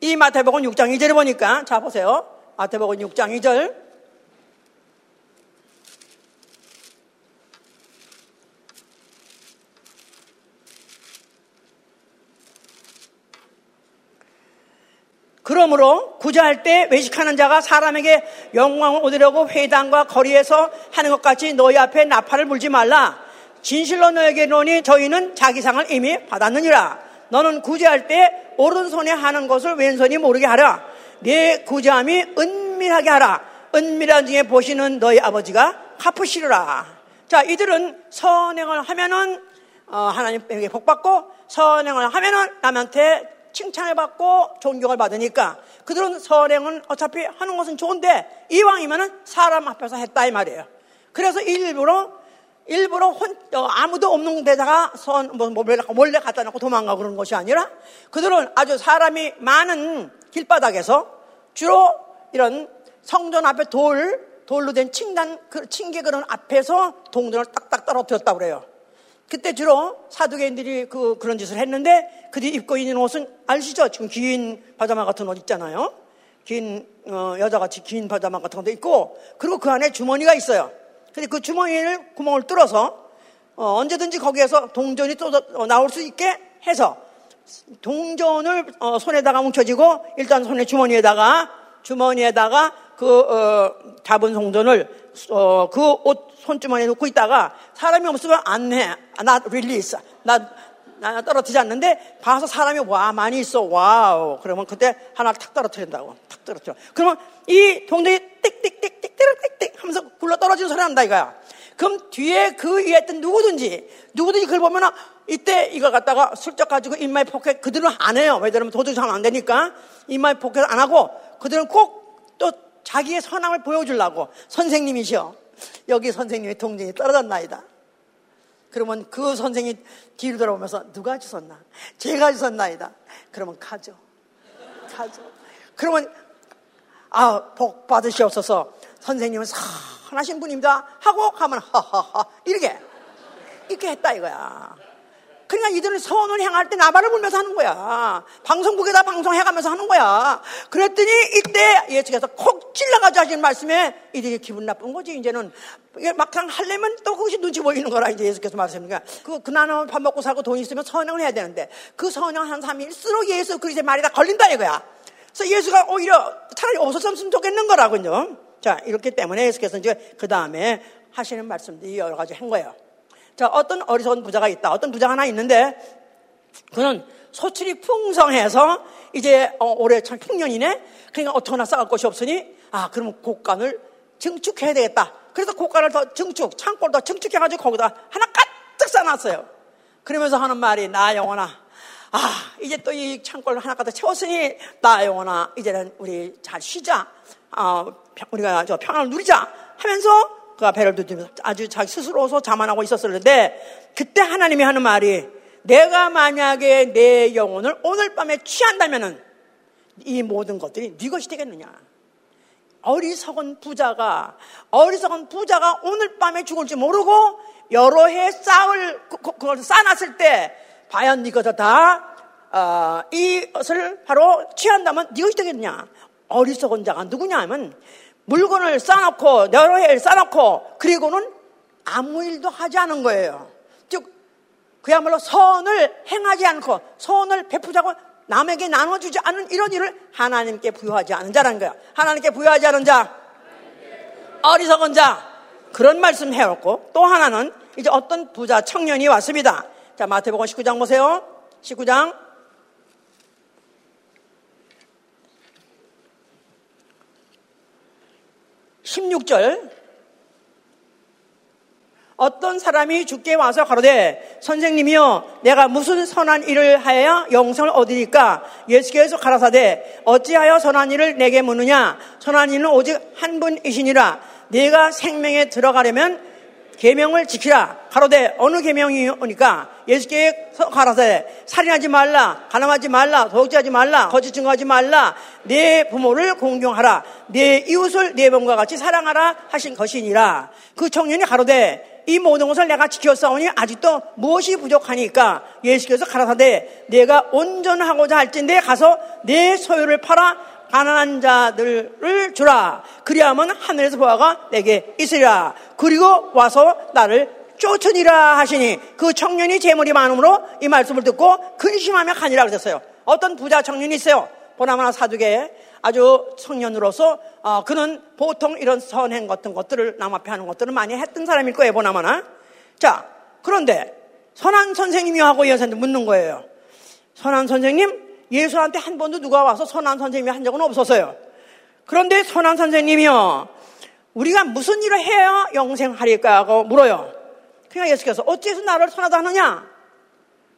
이 마태복음 6장 2절에 보니까 자 보세요. 마태복음 6장 2절 그러므로 구제할 때 외식하는 자가 사람에게 영광을 얻으려고 회당과 거리에서 하는 것 같이 너희 앞에 나팔을 불지 말라. 진실로 너에게 이르노니 저희는 자기 상을 이미 받았느니라. 너는 구제할 때 오른손에 하는 것을 왼손이 모르게 하라. 네 구제함이 은밀하게 하라. 은밀한 중에 보시는 너희 아버지가 갚으시리라. 자, 이들은 선행을 하면은 어, 하나님에게 복받고 선행을 하면은 남한테 칭찬을 받고 존경을 받으니까 그들은 선행은 어차피 하는 것은 좋은데 이왕이면은 사람 앞에서 했다 이 말이에요. 그래서 일부러 일부러 혼, 어, 아무도 없는 데다가 선, 뭐, 뭐, 몰래 갖다 놓고 도망가고 그러는 것이 아니라 그들은 아주 사람이 많은 길바닥에서 주로 이런 성전 앞에 돌, 돌로 된 칭단, 그 칭계 그런 앞에서 동전을 딱딱 떨어뜨렸다고 그래요. 그때 주로 사두개인들이 그, 그런 짓을 했는데 그들이 입고 있는 옷은 아시죠? 지금 긴 파자마 같은 옷 있잖아요. 긴, 어, 여자같이 긴 파자마 같은 것도 있고 그리고 그 안에 주머니가 있어요. 근데 그 주머니를 구멍을 뚫어서 어, 언제든지 거기에서 동전이 또 어, 나올 수 있게 해서 동전을 어, 손에다가 뭉쳐지고 일단 손에 주머니에다가 주머니에다가 그 어, 잡은 동전을 어, 그옷 손주머니에 놓고 있다가 사람이 없으면 안 해. 나 release. 나, 나 떨어뜨리지 않는데 봐서 사람이 와 많이 있어. wow. 그러면 그때 하나 탁 떨어뜨린다고. 탁 떨어뜨려. 그러면 이 동전이 띡띡띡띡띡띡 하면서 굴러 떨어지는 소리 난다 이거야. 그럼 뒤에 그 위에 있던 누구든지 누구든지 그걸 보면 이때 이거 갖다가 슬쩍 가지고 in my pocket 그들은 안 해요. 왜냐하면 도둑 하면 안 되니까 in my pocket 안 하고 그들은 꼭 또 자기의 선함을 보여주려고 선생님이시여 여기 선생님의 동전이 떨어졌나이다. 그러면 그 선생이 뒤를 돌아보면서 누가 주셨나? 제가 주셨나이다. 그러면 가죠. 가죠. 그러면 아, 복 받으시옵소서. 선생님은 선하신 분입니다. 하고 가면 하하하. 이렇게. 이렇게 했다 이거야. 그러니까 이들은 선을 행할 때 나발을 불면서 하는 거야. 방송국에다 방송해가면서 하는 거야. 그랬더니 이때 예수께서 콕 찔러가지고 하신 말씀에 이들이 기분 나쁜 거지. 이제는 막상 하려면 또 그것이 눈치 보이는 거라 이제 예수께서 말씀하니까 그, 그나마 밥 먹고 살고 돈 있으면 선행을 해야 되는데 그 선행한 사람일수록 예수 그리스의 말이 다 걸린다 이거야. 그래서 예수가 오히려 차라리 없었으면 좋겠는 거라군요. 자, 이렇기 때문에 예수께서 이제 그 다음에 하시는 말씀들이 여러 가지 한 거예요. 자, 어떤 어리석은 부자가 있다. 어떤 부자가 하나 있는데 그는 소출이 풍성해서 이제 어, 올해 참 풍년이네. 그러니까 어떡하나 싸갈 것이 없으니 아, 그러면 곡간을 증축해야 되겠다. 그래서 곡간을 더 증축, 창고를 더 증축해가지고 거기다 하나 가득 쌓아놨어요. 그러면서 하는 말이 나 영혼아. 아, 이제 또 이 창고를 하나 가득 채웠으니 나 영혼아. 이제는 우리 잘 쉬자. 어, 우리가 저 평안을 누리자 하면서 그가 배를 두드리면서 아주 자기 스스로서 자만하고 있었었는데 그때 하나님이 하는 말이 내가 만약에 내 영혼을 오늘 밤에 취한다면은 이 모든 것들이 네 것이 되겠느냐. 어리석은 부자가 어리석은 부자가 오늘 밤에 죽을지 모르고 여러 해 쌓을 그, 그, 그걸 쌓아놨을 때 과연 네 것을 다 어, 이것을 바로 취한다면 네 것이 되겠느냐. 어리석은 자가 누구냐 하면 물건을 쌓아놓고 여러 해를 쌓아놓고 그리고는 아무 일도 하지 않은 거예요. 즉 그야말로 선을 행하지 않고 선을 베푸자고 남에게 나눠주지 않은 이런 일을 하나님께 부여하지 않은 자라는 거야. 하나님께 부여하지 않은 자, 어리석은 자 그런 말씀 해왔고 또 하나는 이제 어떤 부자 청년이 왔습니다. 자 마태복음 19장 보세요. 19장 16절. 어떤 사람이 죽게 와서 가로되 선생님이여 내가 무슨 선한 일을 하여야 영생을 얻으리까? 예수께서 가라사대 어찌하여 선한 일을 내게 묻느냐? 선한 일은 오직 한 분이시니라. 내가 생명에 들어가려면 계명을 지키라. 가로되 어느 계명이오니까 예수께 가라사대 살인하지 말라, 가늠하지 말라, 도둑질하지 말라, 거짓 증거하지 말라, 내 부모를 공경하라, 내 이웃을 내 몸과 같이 사랑하라 하신 것이니라. 그 청년이 가로되 이 모든 것을 내가 지켰사오니 아직도 무엇이 부족하니까 예수께서 가라사대 내가 온전하고자 할진대 가서 내 소유를 팔아 가난한 자들을 주라. 그리하면 하늘에서 보아가 내게 있으리라. 그리고 와서 나를 쫓으니라 하시니 그 청년이 재물이 많으므로 이 말씀을 듣고 근심하며 가니라 그랬어요. 어떤 부자 청년이 있어요. 보나마나 사두개 아주 청년으로서 어, 그는 보통 이런 선행 같은 것들을 남 앞에 하는 것들을 많이 했던 사람일 거예요. 보나마나. 자, 그런데 선한 선생님이 하고 여사한테 묻는 거예요. 선한 선생님, 예수한테 한 번도 누가 와서 선한 선생님이 한 적은 없었어요. 그런데 선한 선생님이요. 우리가 무슨 일을 해야 영생하리까 하고 물어요. 그냥 예수께서 어째서 나를 선하다 하느냐?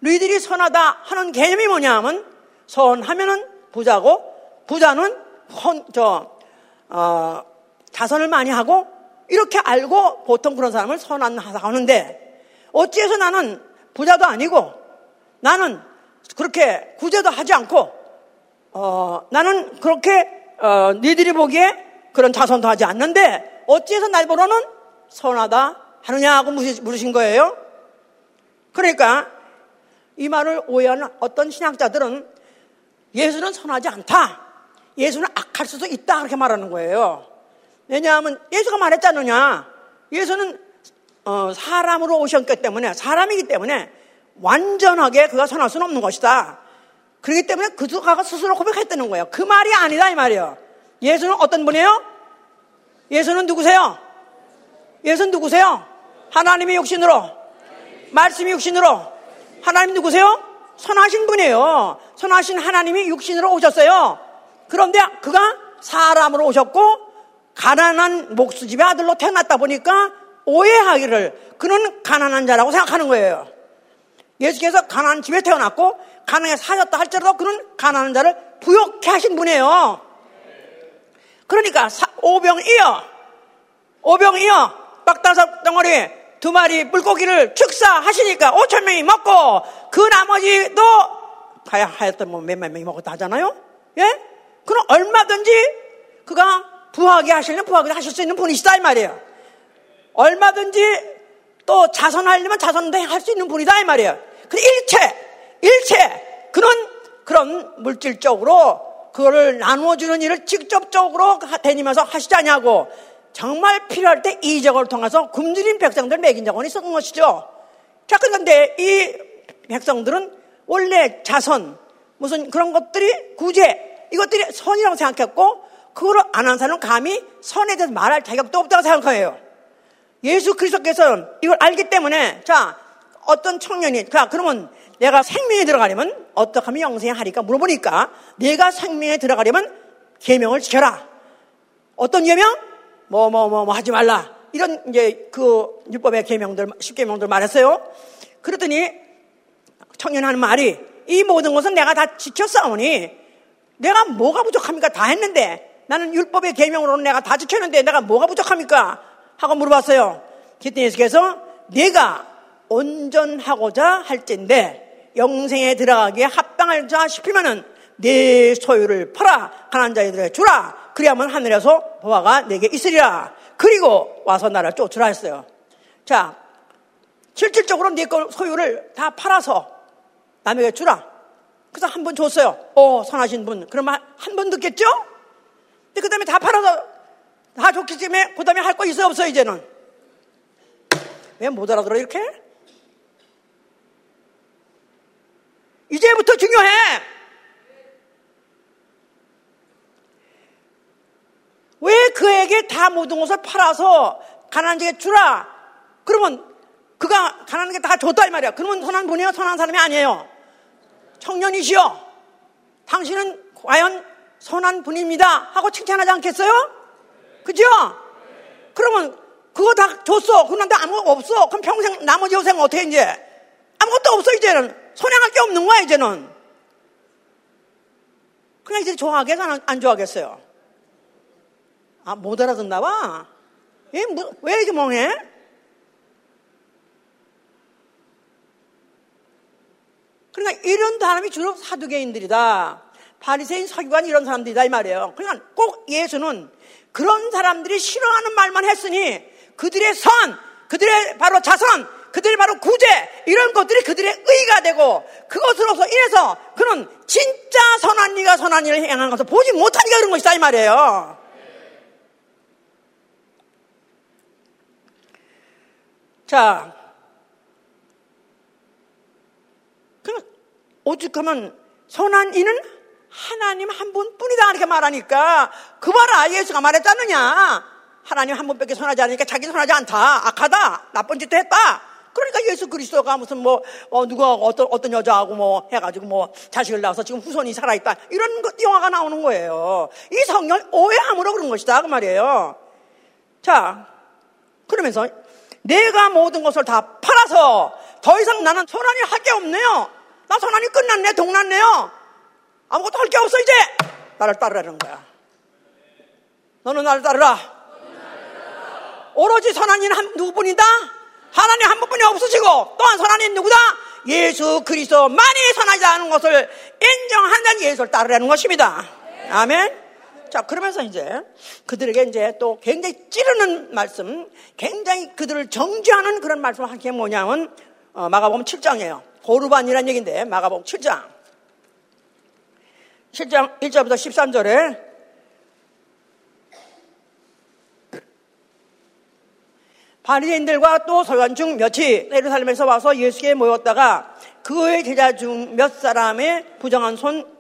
너희들이 선하다 하는 개념이 뭐냐 하면 선하면은 부자고 부자는 헌, 저, 어, 자선을 많이 하고 이렇게 알고 보통 그런 사람을 선한 하다 하는데 어찌해서 나는 부자도 아니고 나는 그렇게 구제도 하지 않고 어, 나는 그렇게 어, 니들이 보기에 그런 자선도 하지 않는데 어찌해서 날 보러는 선하다 하느냐고 물으신 거예요. 그러니까 이 말을 오해하는 어떤 신학자들은 예수는 선하지 않다. 예수는 악할 수도 있다. 그렇게 말하는 거예요. 왜냐하면 예수가 말했잖느냐. 예수는 어, 사람으로 오셨기 때문에 사람이기 때문에 완전하게 그가 선할 수는 없는 것이다. 그렇기 때문에 그가 스스로 고백했다는 거예요. 그 말이 아니다 이 말이에요. 예수는 어떤 분이에요? 예수는 누구세요? 예수는 누구세요? 하나님의 육신으로 말씀이 육신으로 하나님 누구세요? 선하신 분이에요. 선하신 하나님이 육신으로 오셨어요. 그런데 그가 사람으로 오셨고 가난한 목수집의 아들로 태어났다 보니까 오해하기를 그는 가난한 자라고 생각하는 거예요. 예수께서 가난한 집에 태어났고 가난하게 사셨다 할지라도 그는 가난한 자를 부욕해 하신 분이에요. 그러니까 오병이어 오병이어 빡다섯 덩어리 두 마리 물고기를 축사하시니까 5천 명이 먹고 그 나머지도 가야 하였던 뭐 몇몇 명이 먹었다 하잖아요. 예? 그럼 얼마든지 그가 부하게 하시는 부하게 하실 수 있는 분이시다 이 말이에요. 얼마든지 또 자선하려면 자선도 할 수 있는 분이다 이 말이에요. 근데 일체 일체 그는 그런 물질적으로 그거를 나누어주는 일을 직접적으로 다니면서 하시지 않냐고 정말 필요할 때 이적을 통해서 굶주린 백성들 먹인 자원이 있었던 것이죠. 자, 그런데 이 백성들은 원래 자선, 무슨 그런 것들이 구제, 이것들이 선이라고 생각했고, 그거를 안 한 사람은 감히 선에 대해서 말할 자격도 없다고 생각해요. 예수 그리스도께서는 이걸 알기 때문에, 자, 어떤 청년이, 자, 그러면 내가 생명에 들어가려면 어떻게 하면 영생에 하리까 물어보니까, 내가 생명에 들어가려면 계명을 지켜라. 어떤 계명? 뭐, 뭐, 뭐, 뭐 하지 말라. 이런 이제 그 율법의 계명들, 십계명들 말했어요. 그랬더니 청년 하는 말이 이 모든 것은 내가 다 지켰사오니 내가 뭐가 부족합니까? 다 했는데 나는 율법의 계명으로는 내가 다 지켰는데 내가 뭐가 부족합니까? 하고 물어봤어요. 그랬더니 예수께서 내가 온전하고자 할텐데 영생에 들어가기에 합당할 자 싶으면은 내 소유를 팔아 가난 자들에게 주라 그리하면 하늘에서 보아가 내게 있으리라. 그리고 와서 나를 쫓으라 했어요. 자, 실질적으로 네걸 소유를 다 팔아서 남에게 주라. 그래서 한 번 줬어요. 어, 선하신 분. 그러면 한 번 듣겠죠? 근데 그 다음에 다 팔아서 다 줬기 때문에 그 다음에 할 거 있어 없어 이제는. 왜 못 알아들어 이렇게? 이제부터 중요해. 왜 그에게 다 모든 것을 팔아서 가난한 자에게 주라? 그러면 그가 가난한 게 다 줬다 이 말이야. 그러면 선한 분이요? 선한 사람이 아니에요. 청년이시여. 당신은 과연 선한 분입니다. 하고 칭찬하지 않겠어요? 그죠? 그러면 그거 다 줬어. 그런데 아무것도 없어. 그럼 평생 나머지 여생 어떻게 이제? 아무것도 없어 이제는. 선행할 게 없는 거야 이제는. 그냥 이제 좋아하겠어 안 좋아하겠어요? 아, 못 알아듣나 봐? 예, 뭐, 왜 이렇게 멍해? 그러니까 이런 사람이 주로 사두개인들이다. 바리새인 서기관 이런 사람들이다 이 말이에요. 그러니까 꼭 예수는 그런 사람들이 싫어하는 말만 했으니 그들의 선, 그들의 바로 자선, 그들의 바로 구제 이런 것들이 그들의 의가 되고 그것으로서 인해서 그는 진짜 선한 이가 선한 일을 행한 것을 보지 못하니까 그런 것이다 이 말이에요. 자, 그럼 오죽하면 선한 이는 하나님 한 분뿐이다 이렇게 말하니까 그 봐라 예수가 말했잖느냐? 하나님 한 분밖에 선하지 않으니까 자기 선하지 않다. 악하다. 나쁜 짓도 했다. 그러니까 예수 그리스도가 무슨 뭐 어, 누가 어떤 어떤 여자하고 뭐 해가지고 뭐 자식을 낳아서 지금 후손이 살아있다. 이런 것 영화가 나오는 거예요. 이 성경 오해함으로 그런 것이다. 그 말이에요. 자 그러면서 내가 모든 것을 다 팔아서 더 이상 나는 선한이 할 게 없네요. 나 선한이 끝났네, 동났네요. 아무것도 할 게 없어, 이제. 나를 따르라는 거야. 너는 나를 따르라. 오로지 선한이는 한 누구뿐이다? 하나님 한 분뿐이 없으시고 또한 선한이 누구다? 예수 그리스도만이 선하지 것을 인정한다는 예수를 따르라는 것입니다. 아멘. 자, 그러면서 이제 그들에게 이제 또 굉장히 찌르는 말씀, 굉장히 그들을 정죄하는 그런 말씀을 한 게 뭐냐면, 어, 마가복음 7장이에요. 고르반이라는 얘기인데, 마가복음 7장. 7장 1절부터 13절에 바리새인들과 또 서관 중 몇이 예루살렘에서 와서 예수께 모였다가 그의 제자 중 몇 사람의 부정한 손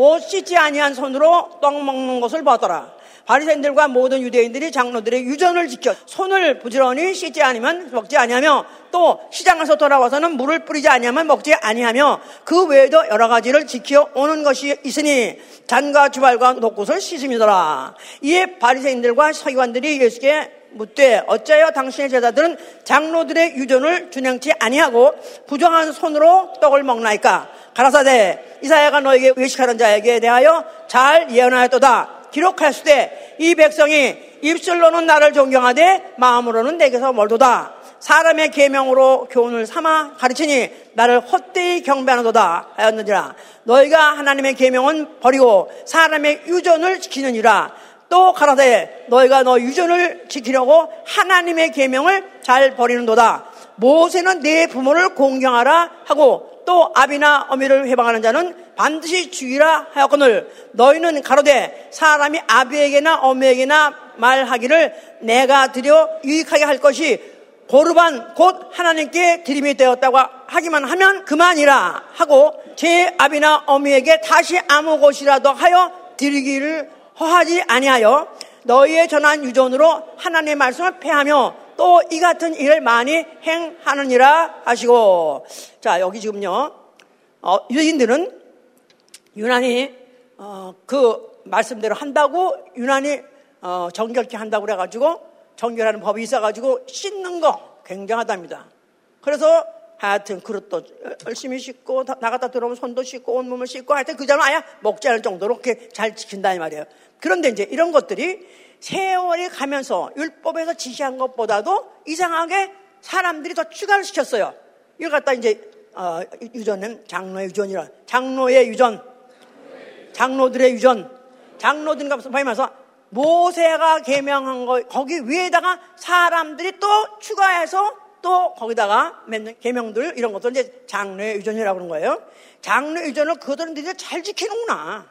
곧 씻지 아니한 손으로 떡 먹는 것을 보더라. 바리새인들과 모든 유대인들이 장로들의 유전을 지켜 손을 부지런히 씻지 아니면 먹지 아니하며 또 시장에서 돌아와서는 물을 뿌리지 아니하면 먹지 아니하며 그 외에도 여러 가지를 지켜 오는 것이 있으니 잔과 주발과 녹곳을 씻음이더라. 이에 바리새인들과 서기관들이 예수께 묻되 어찌하여 당신의 제자들은 장로들의 유전을 준행치 아니하고 부정한 손으로 떡을 먹나이까 가라사대 이사야가 너에게 외식하는 자에게 대하여 잘 예언하였도다 기록하였을 이 백성이 입술로는 나를 존경하되 마음으로는 내게서 멀도다. 사람의 계명으로 교훈을 삼아 가르치니 나를 헛되이 경배하는도다 하였느니라. 너희가 하나님의 계명은 버리고 사람의 유전을 지키느니라. 또 가라사대 너희가 너 유전을 지키려고 하나님의 계명을 잘 버리는도다. 모세는 내 부모를 공경하라 하고 또 아비나 어미를 회방하는 자는 반드시 죽이라 하였거늘 너희는 가로되 사람이 아비에게나 어미에게나 말하기를 내가 드려 유익하게 할 것이 고르반 곧 하나님께 드림이 되었다고 하기만 하면 그만이라 하고 제 아비나 어미에게 다시 아무 것이라도 하여 드리기를 허하지 아니하여 너희의 전한 유전으로 하나님의 말씀을 폐하며 또 이 같은 일을 많이 행하느니라 하시고 자 여기 지금요 어, 유대인들은 유난히 어, 그 말씀대로 한다고 유난히 어, 정결케 한다고 그래가지고 정결하는 법이 있어가지고 씻는 거 굉장하답니다. 그래서 하여튼 그릇도 열심히 씻고 나갔다 들어오면 손도 씻고 온몸을 씻고 하여튼 그 자는 아예 먹지 않을 정도로 그렇게 잘 지킨다 이 말이에요. 그런데 이제 이런 것들이 세월이 가면서 율법에서 지시한 것보다도 이상하게 사람들이 더 추가를 시켰어요. 이걸 갖다 이제 어, 유전은 장로의 유전이라 장로의 유전, 장로들의 유전, 장로들 가면서 모세가 개명한 거 거기 위에다가 사람들이 또 추가해서 또 거기다가 맺는 계명들 이런 것들 이제 장로의 유전이라고 그러는 거예요. 장로의 유전을 그들은 되게 잘 지키는구나.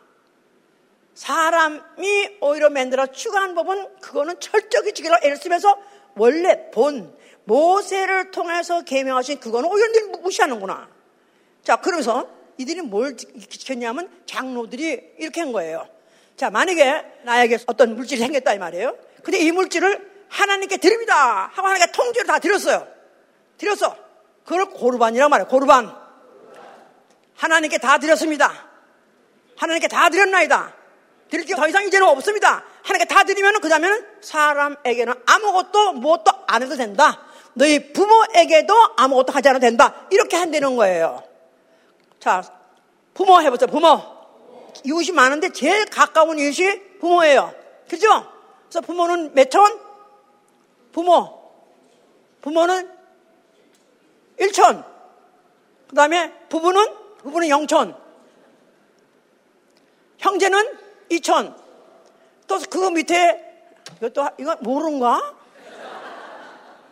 사람이 오히려 만들어 추가한 법은 그거는 철저히 지키라 애를 쓰면서 원래 본 모세를 통해서 계명하신 그거는 오히려 무시하는구나. 자, 그러면서 이들이 뭘 지켰냐면 장로들이 이렇게 한 거예요. 자, 만약에 나에게 어떤 물질이 생겼다 이 말이에요. 근데 이 물질을 하나님께 드립니다. 하고 하나님께 통째로 다 드렸어요. 드렸어. 그걸 고르반이라고 말해요. 고르반. 하나님께 다 드렸습니다. 하나님께 다 드렸나이다. 드릴 게 더 이상 이제는 없습니다. 하나님께 다 드리면 그 다음에는 사람에게는 아무것도 무엇도 안 해도 된다. 너희 부모에게도 아무것도 하지 않아도 된다. 이렇게 한다는 거예요. 자, 부모 해보세요. 부모. 이웃이 많은데 제일 가까운 이웃이 부모예요. 그죠? 그래서 부모는 몇 천? 부모. 부모는 1천. 그 다음에 부부는, 부부는 0천. 형제는 2천. 또그 밑에, 이것도, 이거 모르는가?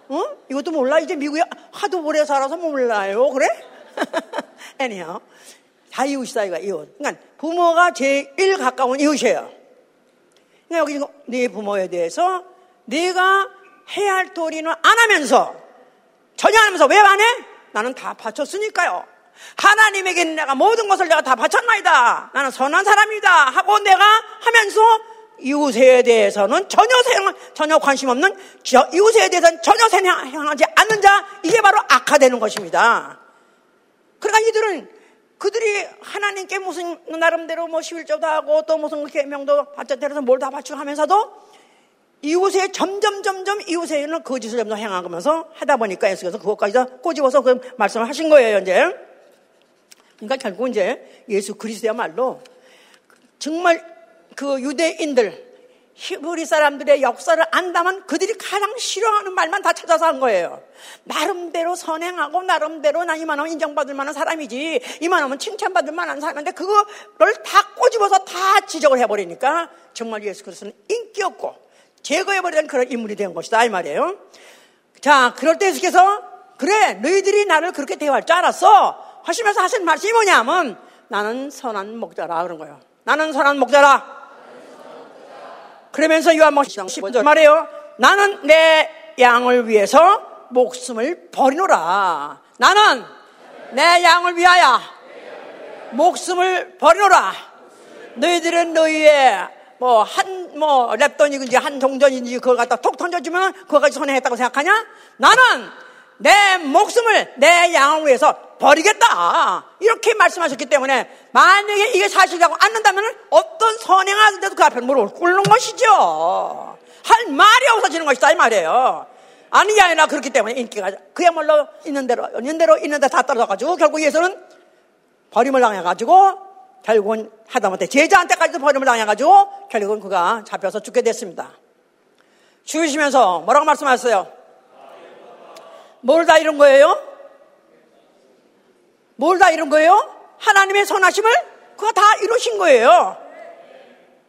어? 이것도 몰라? 이제 미국에 하도 오래 살아서 몰라요. 그래? anyhow. 다 이웃이다, 이거, 이웃. 그러니까 부모가 제일 가까운 이웃이에요. 그러니까 여기 네 부모에 대해서 네가 해야 할 도리는 안 하면서 전혀 안 하면서 왜 안 해? 나는 다 바쳤으니까요. 하나님에게 내가 모든 것을 내가 다 바쳤나이다. 나는 선한 사람이다. 하고 내가 하면서 이웃에 대해서는 전혀 생각, 전혀 관심 없는 이웃에 대해서는 전혀 생각하지 않는 자 이게 바로 악화되는 것입니다. 그러니까 이들은 그들이 하나님께 무슨 나름대로 뭐 11조도 하고 또 무슨 계명도 바쳤대로서 뭘 다 바치고 하면서도 이웃에 점점 점점 이웃에는 거짓을 점점 행하면서 하다 보니까 예수께서 그것까지 다 꼬집어서 그 말씀을 하신 거예요 이제. 그러니까 결국 이제 예수 그리스도야말로 정말 그 유대인들 히브리 사람들의 역사를 안다면 그들이 가장 싫어하는 말만 다 찾아서 한 거예요. 나름대로 선행하고 나름대로 나 이만하면 인정받을 만한 사람이지 이만하면 칭찬받을 만한 사람인데 그거를 다 꼬집어서 다 지적을 해버리니까 정말 예수 그리스도는 인기 없고 제거해버리는 그런 인물이 된 것이다 이 말이에요. 자 그럴 때 예수께서 그래 너희들이 나를 그렇게 대화할 줄 알았어 하시면서 하신 말씀이 뭐냐면 나는 선한 목자라 그런 거예요. 나는 선한 목자라. 그러면서 요한복음 15절 말해요. 나는 내 양을 위해서 목숨을 버리노라. 나는 내 양을 위하여 목숨을 버리노라. 너희들은 너희의 뭐, 한, 뭐, 랩돈이든지 한 동전인지 그걸 갖다 톡 던져주면 그거까지 손해했다고 생각하냐? 나는 내 목숨을 내 양을 위해서 버리겠다. 이렇게 말씀하셨기 때문에 만약에 이게 사실이라고 않는다면 어떤 선행하는데도 그 앞에 무릎을 꿇는 것이죠. 할 말이 없어지는 것이다 이 말이에요. 아니 게 아니라 그렇기 때문에 인기가 그야말로 있는 대로 있는 대로 있는 데다 떨어져가지고 결국 예수는 버림을 당해가지고 결국은 하다못해 제자한테까지도 버림을 당해가지고 결국은 그가 잡혀서 죽게 됐습니다. 죽으시면서 뭐라고 말씀하셨어요? 뭘 다 이룬 거예요? 뭘 다 이룬 거예요? 하나님의 선하심을 그거 다 이루신 거예요.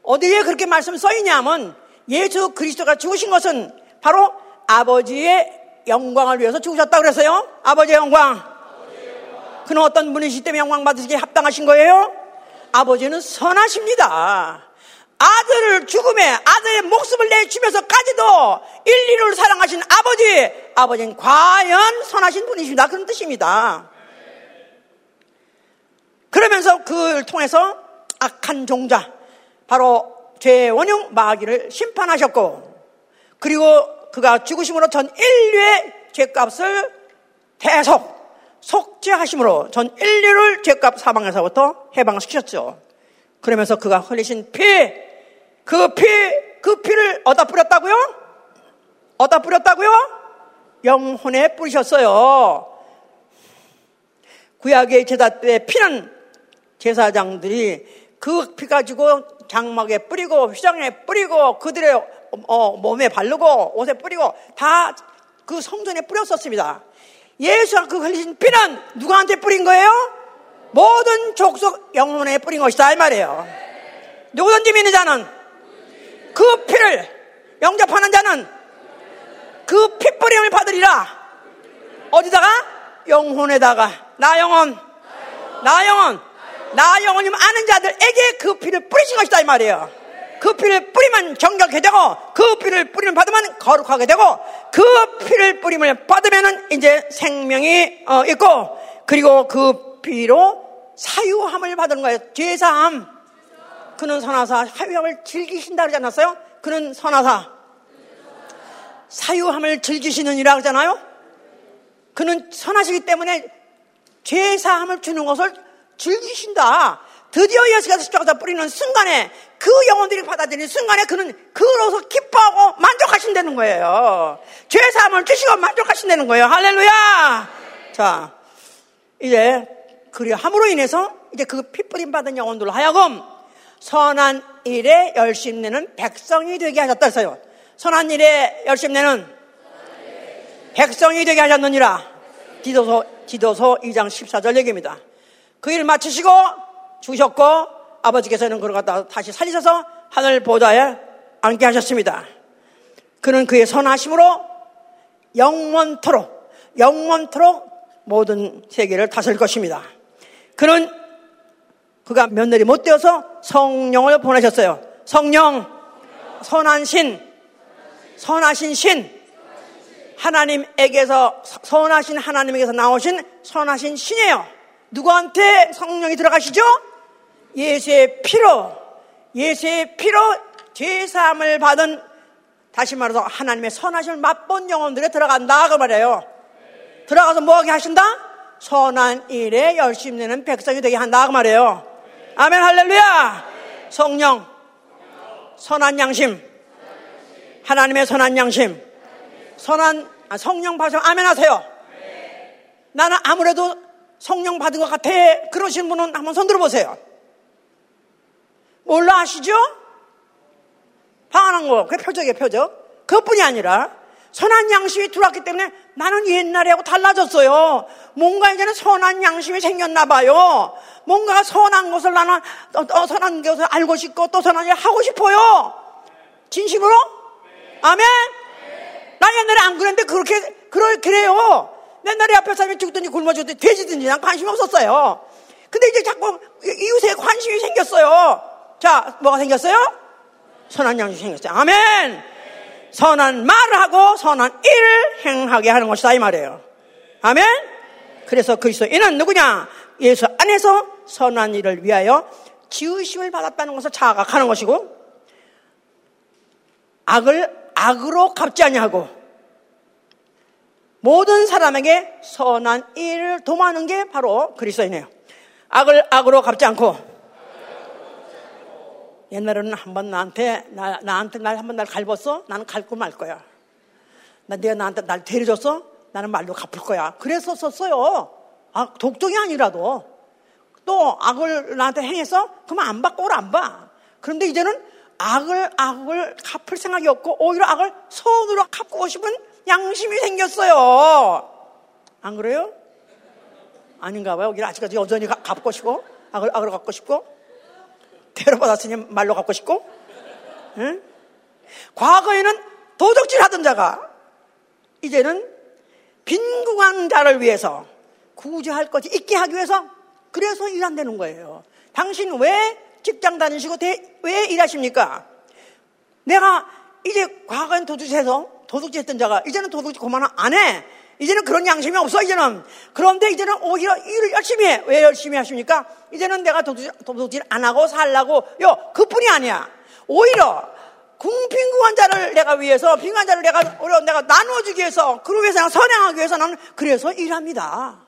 어디에 그렇게 말씀 써 있냐면 예수 그리스도가 죽으신 것은 바로 아버지의 영광을 위해서 죽으셨다고 그랬어요. 아버지의 영광. 그는 어떤 분이시 때문에 영광 받으시기에 합당하신 거예요? 아버지는 선하십니다. 아들을 죽음에 아들의 목숨을 내주면서까지도 인류를 사랑하신 아버지, 아버지는 과연 선하신 분이십니다. 그런 뜻입니다. 그러면서 그를 통해서 악한 종자, 바로 죄의 원흉 마귀를 심판하셨고, 그리고 그가 죽으심으로 전 인류의 죄값을 대속, 속죄하심으로 전 인류를 죄값 사망에서부터 해방시켰죠. 그러면서 그가 흘리신 피, 그 피, 그 피를 얻어 뿌렸다고요? 얻어 뿌렸다고요? 영혼에 뿌리셨어요. 구약의 제사 때 피는 제사장들이 그 피 가지고 장막에 뿌리고 휘장에 뿌리고 그들의 어, 몸에 바르고 옷에 뿌리고 다 그 성전에 뿌렸었습니다. 예수가 그 흘리신 피는 누구한테 뿌린 거예요? 모든 족속 영혼에 뿌린 것이다 이 말이에요. 누구든지 믿는 자는 그 피를 영접하는 자는 그 피 뿌림을 받으리라. 어디다가? 영혼에다가 나 영혼, 나 영혼, 나 영혼님 아는 자들에게 그 피를 뿌리신 것이다 이 말이에요. 그 피를 뿌리면 정결하게 되고 그 피를 뿌리면 받으면 거룩하게 되고 그 피를 뿌림을 받으면 이제 생명이 어, 있고 그리고 그 피로 사유함을 받는 거예요. 죄사함. 그는 선하사 사유함을 즐기신다 그러지 않았어요? 그는 선하사 사유함을 즐기시는이라 그러잖아요. 그는 선하시기 때문에 죄사함을 주는 것을 즐기신다. 드디어 예수가 십자가에서 뿌리는 순간에 그 영혼들이 받아들이는 순간에 그는 그로서 기뻐하고 만족하신다는 거예요. 죄 사함을 주시고 만족하신다는 거예요. 할렐루야! 자, 이제 그리 함으로 인해서 이제 그 피뿌림 받은 영혼들로 하여금 선한 일에 열심 내는 백성이 되게 하셨다 했어요. 선한 일에 열심 내는 백성이 되게 하셨느니라. 디도서, 디도서 2장 14절 얘기입니다. 그일 마치시고 죽으셨고 아버지께서는 그를 갖다 다시 살리셔서 하늘 보좌에 앉게 하셨습니다. 그는 그의 선하심으로 영원토록 영원토록 모든 세계를 다스릴 것입니다. 그는 그가 며느리 못 되어서 성령을 보내셨어요. 성령, 선한 신, 선하신 신, 하나님에게서 선하신 하나님에게서 나오신 선하신 신이에요. 누구한테 성령이 들어가시죠? 예수의 피로, 예수의 피로 죄사함을 받은 다시 말해서 하나님의 선하심을 맛본 영혼들에 들어간다 그 말이에요. 들어가서 뭐하게 하신다? 선한 일에 열심히 내는 백성이 되게 한다 그 말이에요. 아멘 할렐루야. 성령, 선한 양심, 하나님의 선한 양심, 선한 아, 성령 받으 아멘 하세요. 나는 아무래도 성령 받은 것 같아. 그러신 분은 한번 손 들어보세요. 몰라 아시죠? 방한한 거. 그게 표적이에요, 표적. 그것뿐이 아니라 선한 양심이 들어왔기 때문에 나는 옛날에하고 달라졌어요. 뭔가 이제는 선한 양심이 생겼나 봐요. 뭔가 선한 것을 나는 어, 어, 선한 것을 알고 싶고 또 선한 일 하고 싶어요. 진심으로? 아멘. 나 옛날에 안 그랬는데 그렇게 그럴 그래요. 옛날에 앞에 사람이 죽든지 굶어 죽든지 돼지든지 난 관심 없었어요. 근데 이제 자꾸 이웃에 관심이 생겼어요. 자, 뭐가 생겼어요? 선한 양심이 생겼어요. 아멘. 선한 말을 하고 선한 일을 행하게 하는 것이다 이 말이에요. 아멘. 그래서 그리스도인은 누구냐? 예수 안에서 선한 일을 위하여 지으심을 받았다는 것을 자각하는 것이고 악을 악으로 갚지 아니하고 모든 사람에게 선한 일을 도모하는 게 바로 그리스도이네요. 악을 악으로 갚지 않고 옛날에는 한 번 나한테, 나, 나한테 날 한 번 날 갈궜어? 나는 갈고 말 거야. 나 네가 나한테 날 데려줬어? 나는 말로 갚을 거야. 그래서 썼어요. 아, 독종이 아니라도. 또 악을 나한테 행해서? 그러면 안 받고 안 봐. 그런데 이제는 악을, 악을 갚을 생각이 없고 오히려 악을 손으로 갚고 싶은 양심이 생겼어요. 안 그래요? 아닌가 봐요. 여기 아직까지 여전히 갚고 싶고, 악을, 악을 갚고 싶고, 테러받았으니 말로 갚고 싶고, 응? 과거에는 도둑질 하던 자가 이제는 빈궁한 자를 위해서 구제할 것이 있게 하기 위해서 그래서 일 안 되는 거예요. 당신 왜 직장 다니시고 대, 왜 일하십니까? 내가 이제 과거엔 도둑질해서 도둑질 했던 자가 이제는 도둑질 그만 안 해. 이제는 그런 양심이 없어, 이제는. 그런데 이제는 오히려 일을 열심히 해. 왜 열심히 하십니까? 이제는 내가 도둑질, 도둑질 안 하고 살라고, 요, 그 뿐이 아니야. 오히려, 궁빈궁한 자를 내가 위해서, 빈궁한 자를 내가, 내가 나눠주기 위해서, 그를 위해서 선행하기 위해서 나는 그래서 일합니다.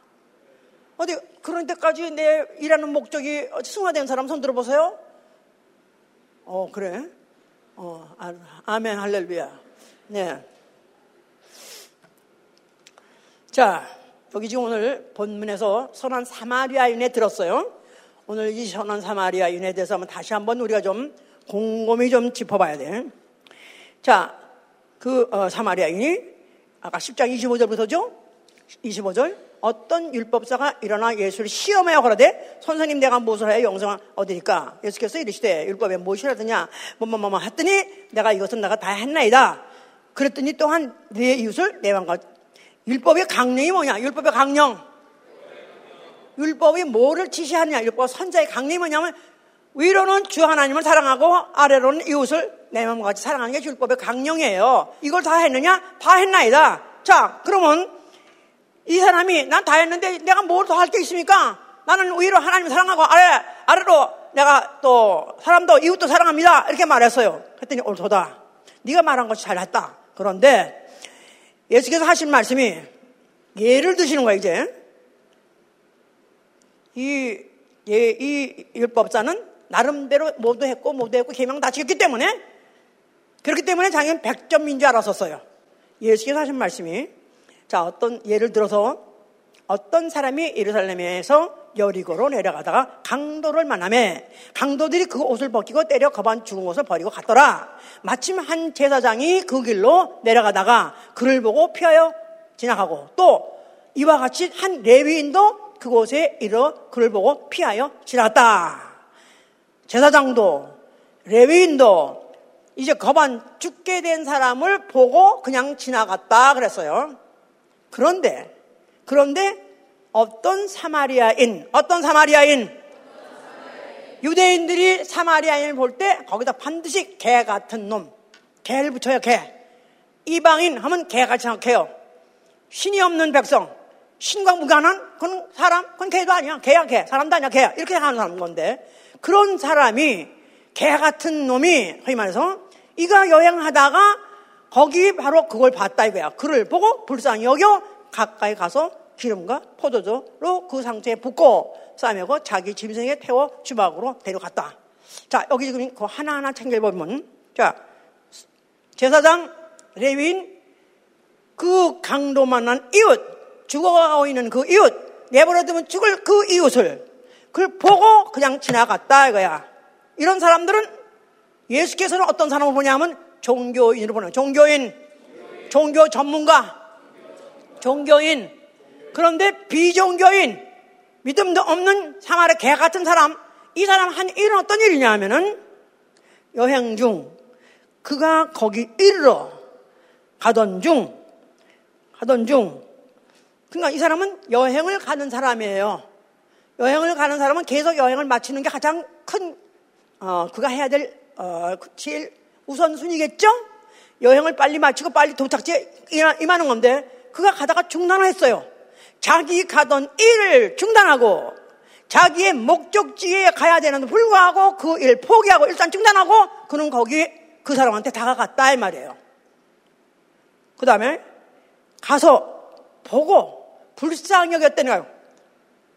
어디, 그런 데까지 내 일하는 목적이 승화된 사람 손 들어보세요. 어, 그래? 어, 아, 아멘, 할렐루야. 네. 자, 여기 지금 오늘 본문에서 선한 사마리아인에 들었어요. 오늘 이 선한 사마리아인에 대해서 한번 다시 한번 우리가 좀 곰곰이 좀 짚어봐야 돼. 자, 그 어, 사마리아인이 아까 10장 25절부터죠? 25절. 어떤 율법사가 일어나 예수를 시험하여 그러되 선생님 내가 무엇을 해야 영생은 얻으니까 예수께서 이르시되 율법에 무엇이라 하더냐 뭐뭐뭐 했더니 내가 이것은 내가 다 했나이다 그랬더니 또한 내 이웃을 내 왕과 율법의 강령이 뭐냐? 율법의 강령. 율법이 뭐를 지시하느냐? 율법 선자의 강령이 뭐냐면 위로는 주 하나님을 사랑하고 아래로는 이웃을 내 마음과 같이 사랑하는 게 율법의 강령이에요. 이걸 다 했느냐? 다 했나이다. 자, 그러면 이 사람이 난 다 했는데 내가 뭘 더 할 게 있습니까? 나는 위로 하나님을 사랑하고 아래, 아래로 내가 또 사람도 이웃도 사랑합니다. 이렇게 말했어요. 그랬더니 옳도다. 네가 말한 것이 잘했다. 그런데 예수께서 하신 말씀이 예를 드시는 거예요, 이제. 이, 예, 이 율법자는 나름대로 모두 했고, 모두 했고, 계명 다 지켰기 때문에, 그렇기 때문에 자기는 백점인 줄 알았었어요. 예수께서 하신 말씀이, 자, 어떤, 예를 들어서, 어떤 사람이 예루살렘에서 여리고로 내려가다가 강도를 만남에 강도들이 그 옷을 벗기고 때려 거반 죽은 옷을 버리고 갔더라. 마침 한 제사장이 그 길로 내려가다가 그를 보고 피하여 지나가고 또 이와 같이 한 레위인도 그곳에 이르러 그를 보고 피하여 지나갔다. 제사장도 레위인도 이제 거반 죽게 된 사람을 보고 그냥 지나갔다 그랬어요. 그런데 그런데 어떤 사마리아인, 어떤 사마리아인, 유대인들이 사마리아인을 볼 때 거기다 반드시 개 같은 놈, 개를 붙여요, 개. 이방인 하면 개같이 생각해요. 신이 없는 백성, 신과 무관한 그건 사람, 그건 개도 아니야. 개야, 개. 사람도 아니야, 개야. 이렇게 생각하는 사람 건데 그런 사람이 개 같은 놈이 흔히 말해서 이가 여행하다가 거기 바로 그걸 봤다 이거야. 그를 보고 불쌍히 여겨 가까이 가서 기름과 포도주로 그 상처에 붓고 싸매고 자기 짐승에 태워 주막으로 데려갔다. 자, 여기 지금 그 하나하나 챙겨보면, 자, 제사장, 레윈, 그 강도 만난 이웃, 죽어가고 있는 그 이웃, 내버려두면 죽을 그 이웃을, 그걸 보고 그냥 지나갔다 이거야. 이런 사람들은 예수께서는 어떤 사람을 보냐면 종교인으로 보는 종교인, 종교 전문가, 종교인, 그런데 비종교인, 믿음도 없는 사마리 개 같은 사람, 이 사람 한 일은 어떤 일이냐 하면은 여행 중, 그가 거기 이르러 가던 중, 가던 중, 그러니까 이 사람은 여행을 가는 사람이에요. 여행을 가는 사람은 계속 여행을 마치는 게 가장 큰, 어, 그가 해야 될, 어, 제일 우선순위겠죠? 여행을 빨리 마치고 빨리 도착지에 임하는 건데, 그가 가다가 중단했어요. 자기 가던 일을 중단하고 자기의 목적지에 가야 되는데 불구하고 그 일 포기하고 일단 중단하고 그는 거기 그 사람한테 다가갔다 이 말이에요. 그 다음에 가서 보고 불쌍히 여겼다는 거예요.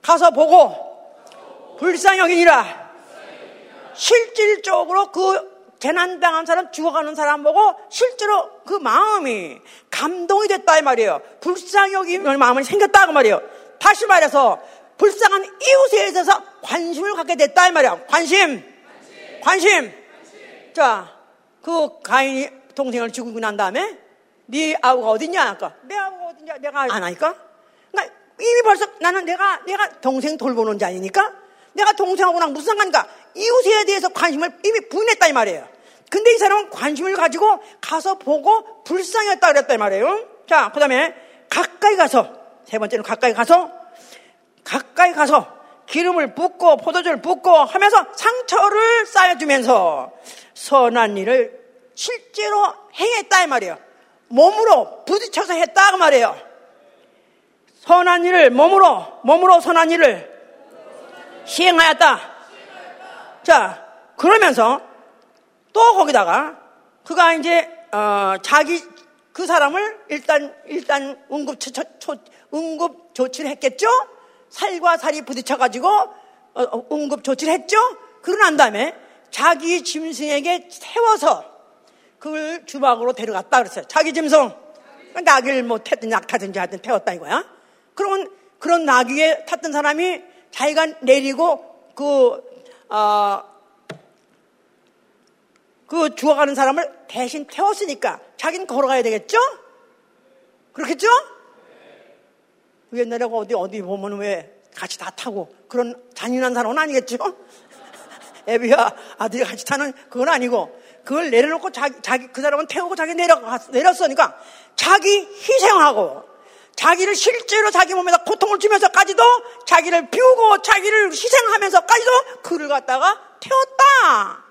가서 보고 불쌍히 여기니라. 실질적으로 그 재난당한 사람, 죽어가는 사람 보고 실제로 그 마음이 감동이 됐다 이 말이에요. 불쌍히 여기는 마음이 생겼다 그 말이에요. 다시 말해서 불쌍한 이웃에 대해서 관심을 갖게 됐다 이 말이에요. 관심, 관심. 자, 그 가인이 동생을 죽이고 난 다음에 네 아우가 어딨냐? 아까 내 아우가 어딨냐? 내가 안 하니까. 그러니까 이미 벌써 나는 내가 내가 동생 돌보는 자이니까 내가 동생하고랑 무슨 상관인가? 이웃에 대해서 관심을 이미 부인했다 이 말이에요. 근데 이 사람은 관심을 가지고 가서 보고 불쌍했다 그랬다 이 말이에요. 자, 그 다음에 가까이 가서 세 번째는 가까이 가서 가까이 가서 기름을 붓고 포도주를 붓고 하면서 상처를 쌓여주면서 선한 일을 실제로 행했다 이 말이에요. 몸으로 부딪혀서 했다 그 말이에요. 선한 일을 몸으로 몸으로 선한 일을 시행하였다. 자 그러면서 또 거기다가 그가 이제 어, 자기 그 사람을 일단 일단 응급 처, 처, 응급 조치를 했겠죠. 살과 살이 부딪혀 가지고 어, 어, 응급 조치를 했죠. 그러고 난 다음에 자기 짐승에게 태워서 그걸 주막으로 데려갔다 그랬어요. 자기 짐승 낙을 뭐 태든 약 타든지 하든 태웠다 이거야. 그러면 그런 나귀에 탔던 사람이 자기가 내리고 그, 어, 그 죽어가는 사람을 대신 태웠으니까 자기는 걸어가야 되겠죠? 그렇겠죠? 옛날에 어디, 어디 보면 왜 같이 다 타고 그런 잔인한 사람은 아니겠죠? 애비와 아들이 같이 타는 그건 아니고 그걸 내려놓고 자기, 자기 그 사람은 태우고 자기 내려 내렸으니까 자기 희생하고 자기를 실제로 자기 몸에다 고통을 주면서까지도 자기를 비우고 자기를 희생하면서까지도 그를 갖다가 태웠다.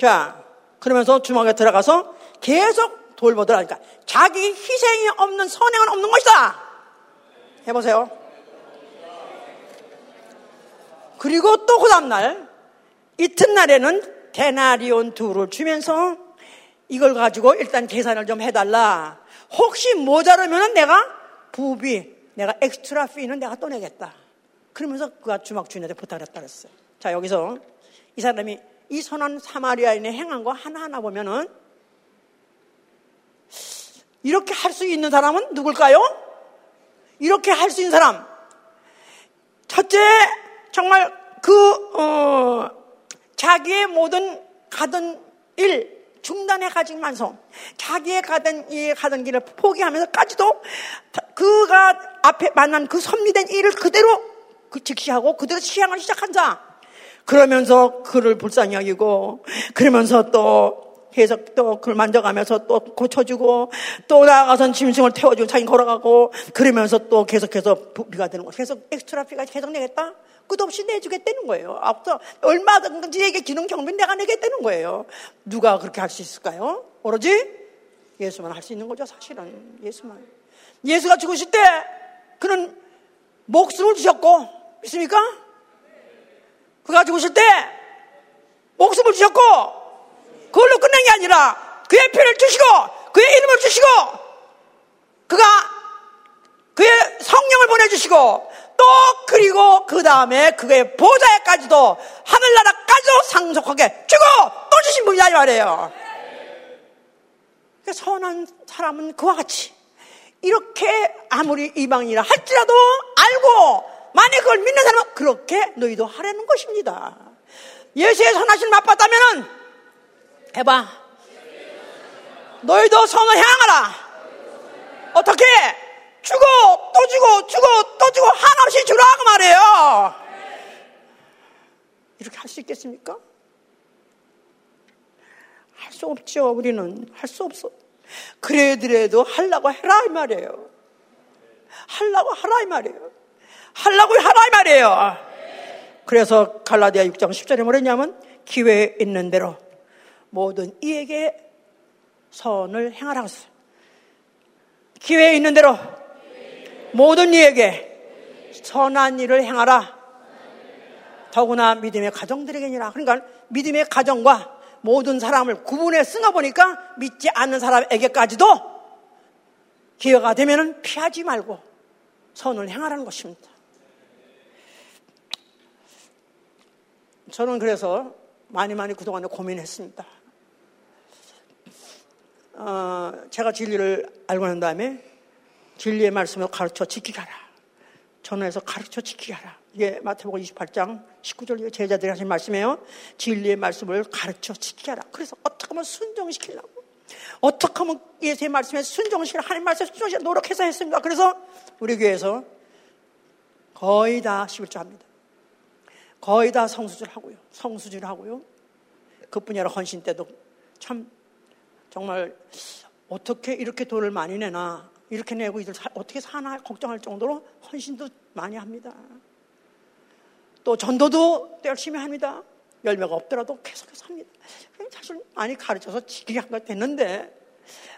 자, 그러면서 주막에 들어가서 계속 돌보더라니까. 자기 희생이 없는 선행은 없는 것이다. 해보세요. 그리고 또 그 다음날, 이튿날에는 데나리온 둘을 주면서 이걸 가지고 일단 계산을 좀 해달라. 혹시 모자르면 내가 부비, 내가 엑스트라 피는 내가 또 내겠다. 그러면서 그가 주막 주인한테 부탁을 했다 그랬어요. 자, 여기서 이 사람이 이 선한 사마리아인의 행한 거 하나하나 보면은 이렇게 할 수 있는 사람은 누굴까요? 이렇게 할 수 있는 사람. 첫째, 정말 그, 어, 자기의 모든 가던 일, 중단해 가지면서 자기의 가던 이 가던 길을 포기하면서까지도 그가 앞에 만난 그 선미된 일을 그대로 그 직시하고 그대로 시행을 시작한 자. 그러면서 그를 불쌍히 여기고 그러면서 또 계속 또 그걸 만져가면서 또 고쳐주고 또 나아가서 짐승을 태워주고 자기 걸어가고 그러면서 또 계속해서 비가 되는 거 계속 엑스트라 피가 계속 내겠다? 끝없이 내주겠다는 거예요. 앞서 얼마든지 에게 기능 경비 내가 내겠다는 거예요. 누가 그렇게 할 수 있을까요? 오로지 예수만 할 수 있는 거죠, 사실은. 예수만. 예수가 죽으실 때 그는 목숨을 주셨고, 믿습니까? 그가 죽으실 때 목숨을 주셨고, 그걸로 끝낸 게 아니라 그의 피를 주시고, 그의 이름을 주시고, 그가 그의 성령을 보내주시고, 또 그리고 그 다음에 그의 보좌에까지도 하늘나라까지도 상속하게 주고 또 주신 분이다 이 말이에요. 그러니까 선한 사람은 그와 같이 이렇게 아무리 이방이라 할지라도 알고 만약 그걸 믿는 사람은 그렇게 너희도 하라는 것입니다. 예수의 선하신 맛봤다면은 해봐. 너희도 선을 향하라. 어떻게? 주고 또 주고 주고 또 주고 한없이 주라고 말해요. 이렇게 할 수 있겠습니까? 할 수 없죠. 우리는 할 수 없어. 그래더라도 하려고 해라 이 말이에요. 하려고 하라 이 말이에요. 하려고 하라 이 말이에요. 그래서 갈라디아 6장 10절에 뭐랬냐면 기회에 있는 대로 모든 이에게 선을 행하라고 했어요. 기회에 있는 대로 모든 이에게 선한 일을 행하라. 더구나 믿음의 가정들에게니라. 그러니까 믿음의 가정과 모든 사람을 구분해 쓰나 보니까 믿지 않는 사람에게까지도 기회가 되면 피하지 말고 선을 행하라는 것입니다. 저는 그래서 많이 많이 그동안에 고민했습니다. 어, 제가 진리를 알고 난 다음에 진리의 말씀을 가르쳐 지키게 하라. 전화해서 가르쳐 지키게 하라. 이게 마태복음 28장 19절 제자들이 하신 말씀이에요. 진리의 말씀을 가르쳐 지키게 하라. 그래서 어떻게 하면 순종시키려고. 어떻게 하면 예수의 말씀에 순종시키라. 하나님 말씀에 순종시키라. 노력해서 했습니다. 그래서 우리 교회에서 거의 다 11조 합니다. 거의 다 성수질 하고요. 성수질 하고요. 그뿐이 아니라 헌신 때도 참 정말 어떻게 이렇게 돈을 많이 내나 이렇게 내고 이들 어떻게 사나 걱정할 정도로 헌신도 많이 합니다. 또 전도도 열심히 합니다. 열매가 없더라도 계속해서 합니다. 사실 많이 가르쳐서 지키게 한거 됐는데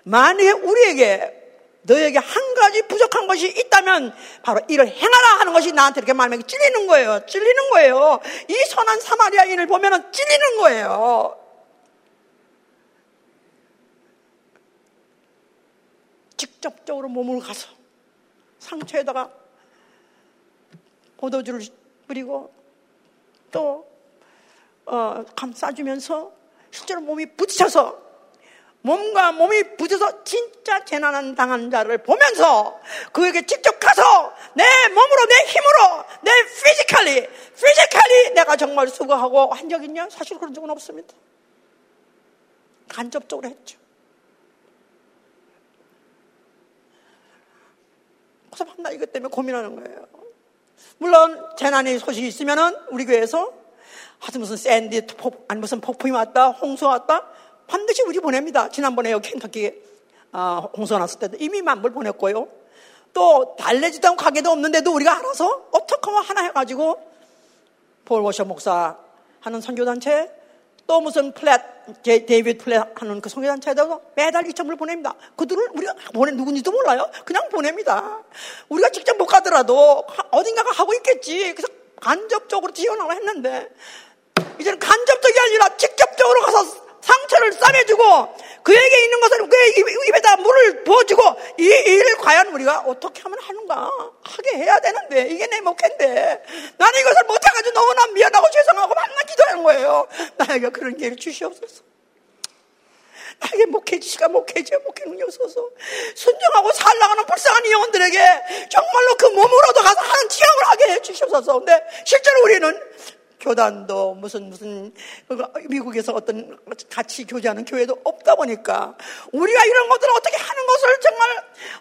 만약에 우리에게 너에게 한 가지 부족한 것이 있다면 바로 이를 행하라 하는 것이 나한테 이렇게 마음에 찔리는 거예요. 찔리는 거예요. 이 선한 사마리아인을 보면 찔리는 거예요. 직접적으로 몸을 가서 상처에다가 포도주를 뿌리고 또 어, 감싸주면서 실제로 몸이 부딪혀서 몸과 몸이 부딪혀서 진짜 재난한 당한 자를 보면서 그에게 직접 가서 내 몸으로 내 힘으로 내 physically physically 내가 정말 수고하고 한 적 있냐? 사실 그런 적은 없습니다. 간접적으로 했죠. 그래서 밤낮 이것 때문에 고민하는 거예요. 물론 재난의 소식이 있으면은 우리 교회에서 하여튼 무슨 샌디 폭 아니 무슨 폭풍이 왔다 홍수 왔다 반드시 우리 보냅니다. 지난번에 여기 켄터키 어, 홍수 났을 때도 이미 만불 보냈고요. 또 달래지도 않고 관계도 없는데도 우리가 알아서 어떻게 하나 해가지고 폴 워셔 목사 하는 선교단체 또 무슨 플랫 데이비드 플랫 하는 그 선교단체에다가 매달 2천불 보냅니다. 그들을 우리가 보내 누군지도 몰라요. 그냥 보냅니다. 우리가 직접 못 가더라도 어딘가가 하고 있겠지. 그래서 간접적으로 지원하고 했는데 이제는 간접적이 아니라 직접적으로 가서 상처를 싸매주고 그에게 있는 것을 그의 입에다 물을 부어주고 이 일을 과연 우리가 어떻게 하면 하는가? 하게 해야 되는데 이게 내 목회인데 나는 이것을 못해가지고 너무나 미안하고 죄송하고 만나 기도하는 거예요. 나에게 그런 기회를 주시옵소서. 나에게 목회지가 목회지 목회 능력 없어서. 순종하고 살라가는 불쌍한 영혼들에게 정말로 그 몸으로도 가서 하는 지향을 하게 해 주시옵소서. 근데 실제로 우리는 교단도 무슨 무슨 미국에서 어떤 같이 교제하는 교회도 없다 보니까 우리가 이런 것들을 어떻게 하는 것을 정말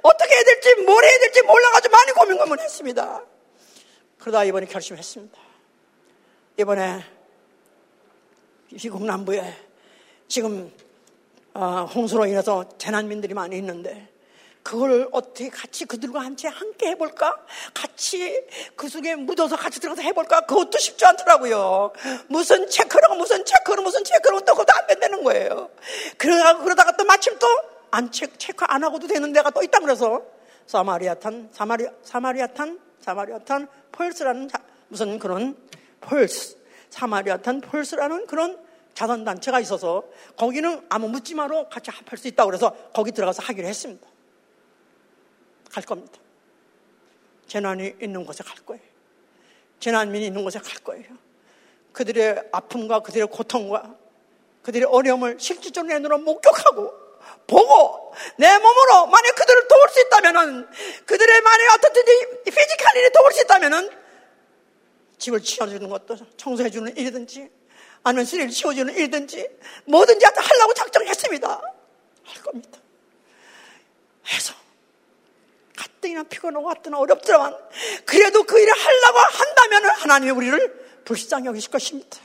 어떻게 해야 될지 뭘 해야 될지 몰라가지고 많이 고민 고민했습니다. 그러다 이번에 결심했습니다. 이번에 미국 남부에 지금 어, 홍수로 인해서 재난민들이 많이 있는데 그걸 어떻게 같이 그들과 함께 함께 해볼까? 같이 그 속에 묻어서 같이 들어가서 해볼까? 그것도 쉽지 않더라고요. 무슨 체크라고 무슨 체크로 무슨 체크로 또 그것도 안 된다는 거예요. 그러다가, 그러다가 또 마침 또 안 체크, 체크 안 하고도 되는 데가 또 있다 그래서 사마리아탄, 사마리, 사마리아탄, 사마리아탄 펄스라는 자, 무슨 그런 펄스, 사마리아탄 펄스라는 그런 자선단체가 있어서 거기는 아무 묻지 마로 같이 합할 수 있다고 그래서 거기 들어가서 하기로 했습니다. 갈 겁니다. 재난이 있는 곳에 갈 거예요. 재난민이 있는 곳에 갈 거예요. 그들의 아픔과 그들의 고통과 그들의 어려움을 실질적으로 내 눈으로 목격하고 보고 내 몸으로 만약 그들을 도울 수 있다면은 그들의 만약 어떻든지 physically 도울 수 있다면은 집을 치워주는 것도 청소해주는 일이든지 아니면 쓰레기 를 치워주는 일이든지 뭐든지 하려고 작정했습니다. 할 겁니다. 해서 가뜩이나 피곤하고 가뜩이나 어렵지만 그래도 그 일을 하려고 한다면 하나님이 우리를 불쌍히 여기실 것입니다.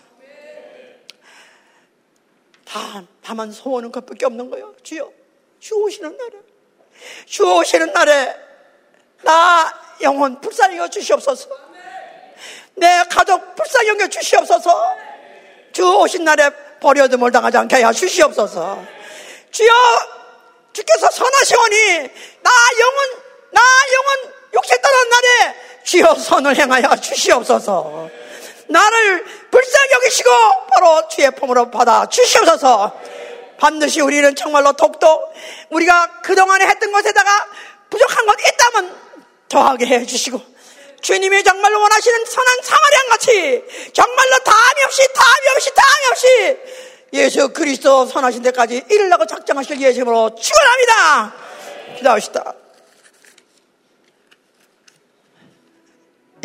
다, 다만 소원은 그것밖에 없는 거예요. 주여, 주 오시는 날에, 주 오시는 날에 나 영혼 불쌍히 여겨 주시옵소서. 내 가족 불쌍히 여겨 주시옵소서. 주 오신 날에 버려둠을 당하지 않게 하여 주시옵소서. 주여, 주께서 선하시오니 나 영혼 나 영혼 육체 떠난 날에 주여 선을 행하여 주시옵소서. 나를 불쌍히 여기시고 바로 주의 품으로 받아 주시옵소서. 반드시 우리는 정말로 독도 우리가 그동안에 했던 것에다가 부족한 것 있다면 더하게 해 주시고 주님이 정말로 원하시는 선한 사마리안 같이 정말로 담이 없이 담이 없이 담이 없이 예수 그리스도 선하신 데까지 이르려고 작정하실 예수님으로 축원합니다. 기도하시다.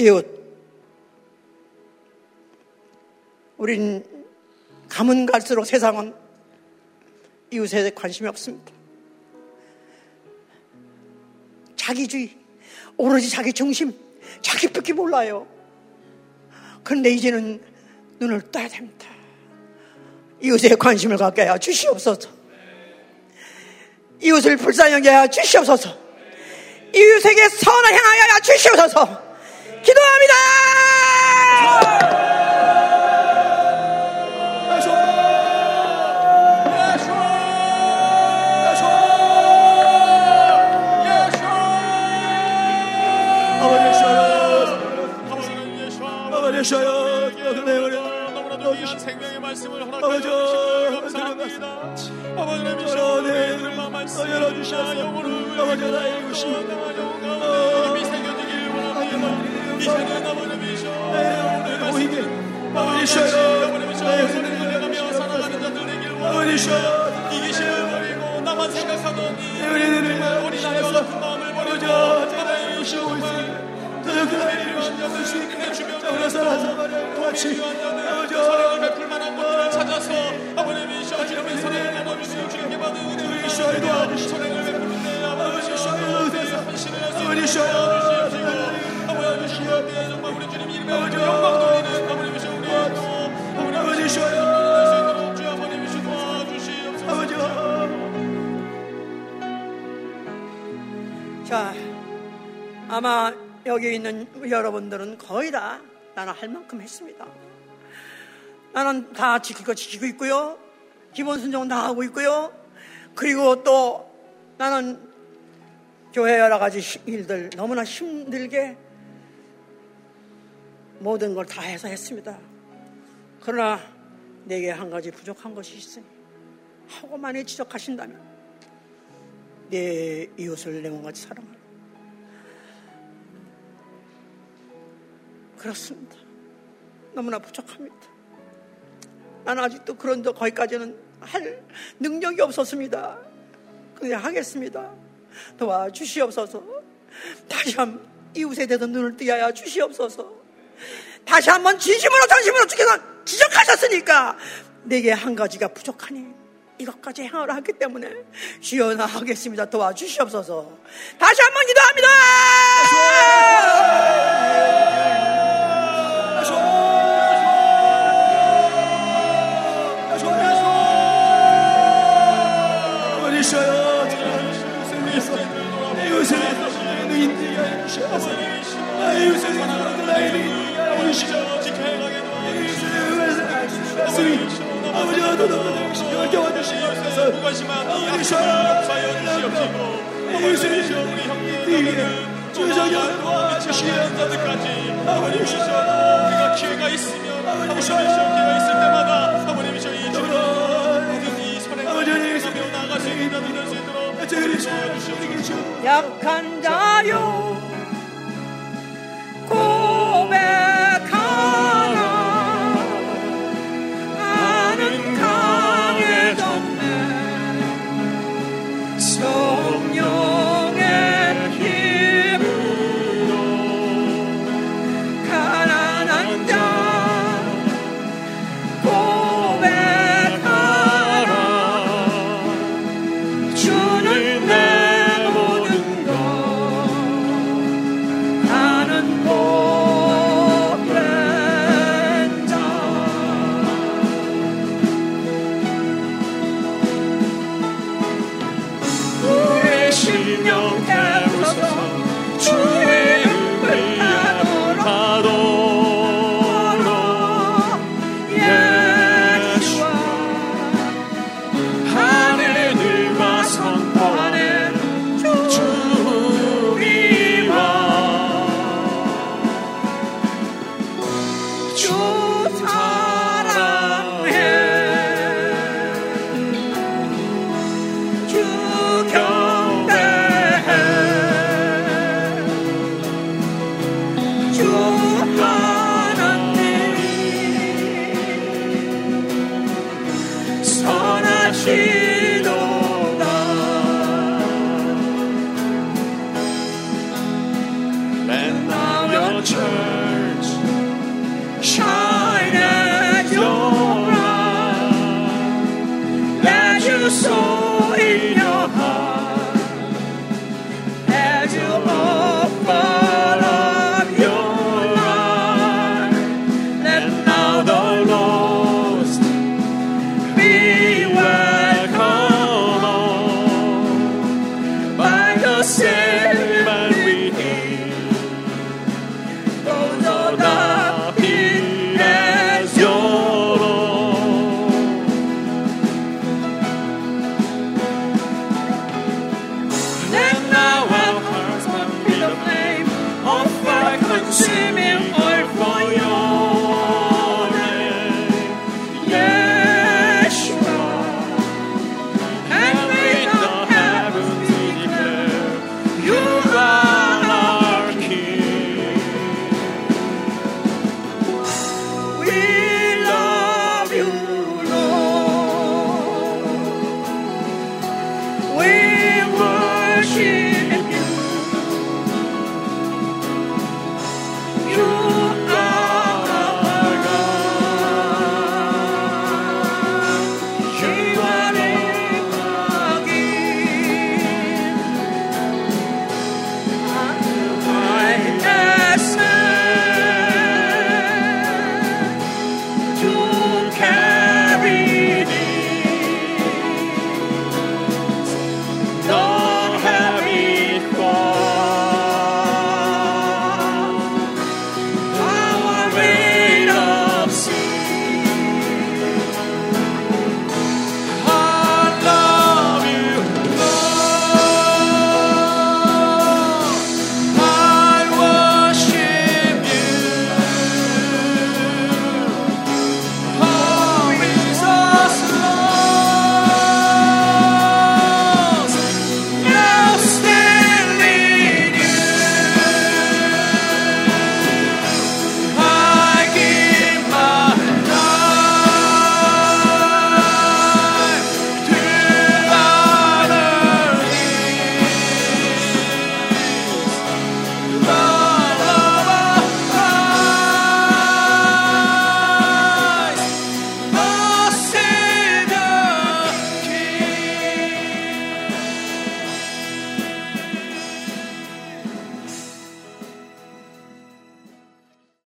이웃 우린 가면 갈수록 세상은 이웃에 관심이 없습니다. 자기주의, 오로지 자기 중심, 자기밖에 몰라요. 그런데 이제는 눈을 떠야 됩니다. 이웃에 관심을 갖게 하여 주시옵소서. 이웃을 불쌍히 여겨 하여 주시옵소서. 이웃에게 선을 행하여 주시옵소서. 주시고 감사합니다. 아버지 하나님 주여 말씀 열어주셔서 아버지 하나님 주시고 힘이 생겨지길 원합니다. 이 시간에 아버지 주여 오히게 아버지 주여 아버지 주여 손을 들려가며 살아가는 자들 되길 원합니다. 이기심을 버리고 나만 생각하더니 어린 아이와 같은 마음을 버리고 하나님 주여 저녁 하나님 주여 내 주변에 살아서 같이 아버지 사랑을 베풀 만한 분들을 찾아서 아버님이셔 주님의 사랑을 나눠주시고 주님께 받은 은혜를 도와주시고 사랑을 베푸는데 아버지 한신을 해서 도와주시옵시고 아버지 주여 정말 우리 주님 이름에 영광 돌리는 아버님이셔 우리 또 아버지 아버지 자 아마 여기 있는 여러분들은 거의 다 나는 할 만큼 했습니다. 나는 다 지킬 거 지키고 있고요. 기본 순종은 다 하고 있고요. 그리고 또 나는 교회 여러 가지 일들 너무나 힘들게 모든 걸 다 해서 했습니다. 그러나 내게 한 가지 부족한 것이 있으니 하고 만에 지적하신다면 내 이웃을 내 몸같이 사랑하라. 그렇습니다. 너무나 부족합니다. 나는 아직도 그런 데 거기까지는 할 능력이 없었습니다. 그냥 하겠습니다. 도와주시옵소서. 다시 한 이웃에 대해서 눈을 뜨야 주시옵소서. 다시 한번 진심으로 전심으로 주께서 지적하셨으니까 내게 한 가지가 부족하니 이것까지 행하라 하기 때문에 나 하겠습니다. 도와주시옵소서. 다시 한번 기도합니다. 약한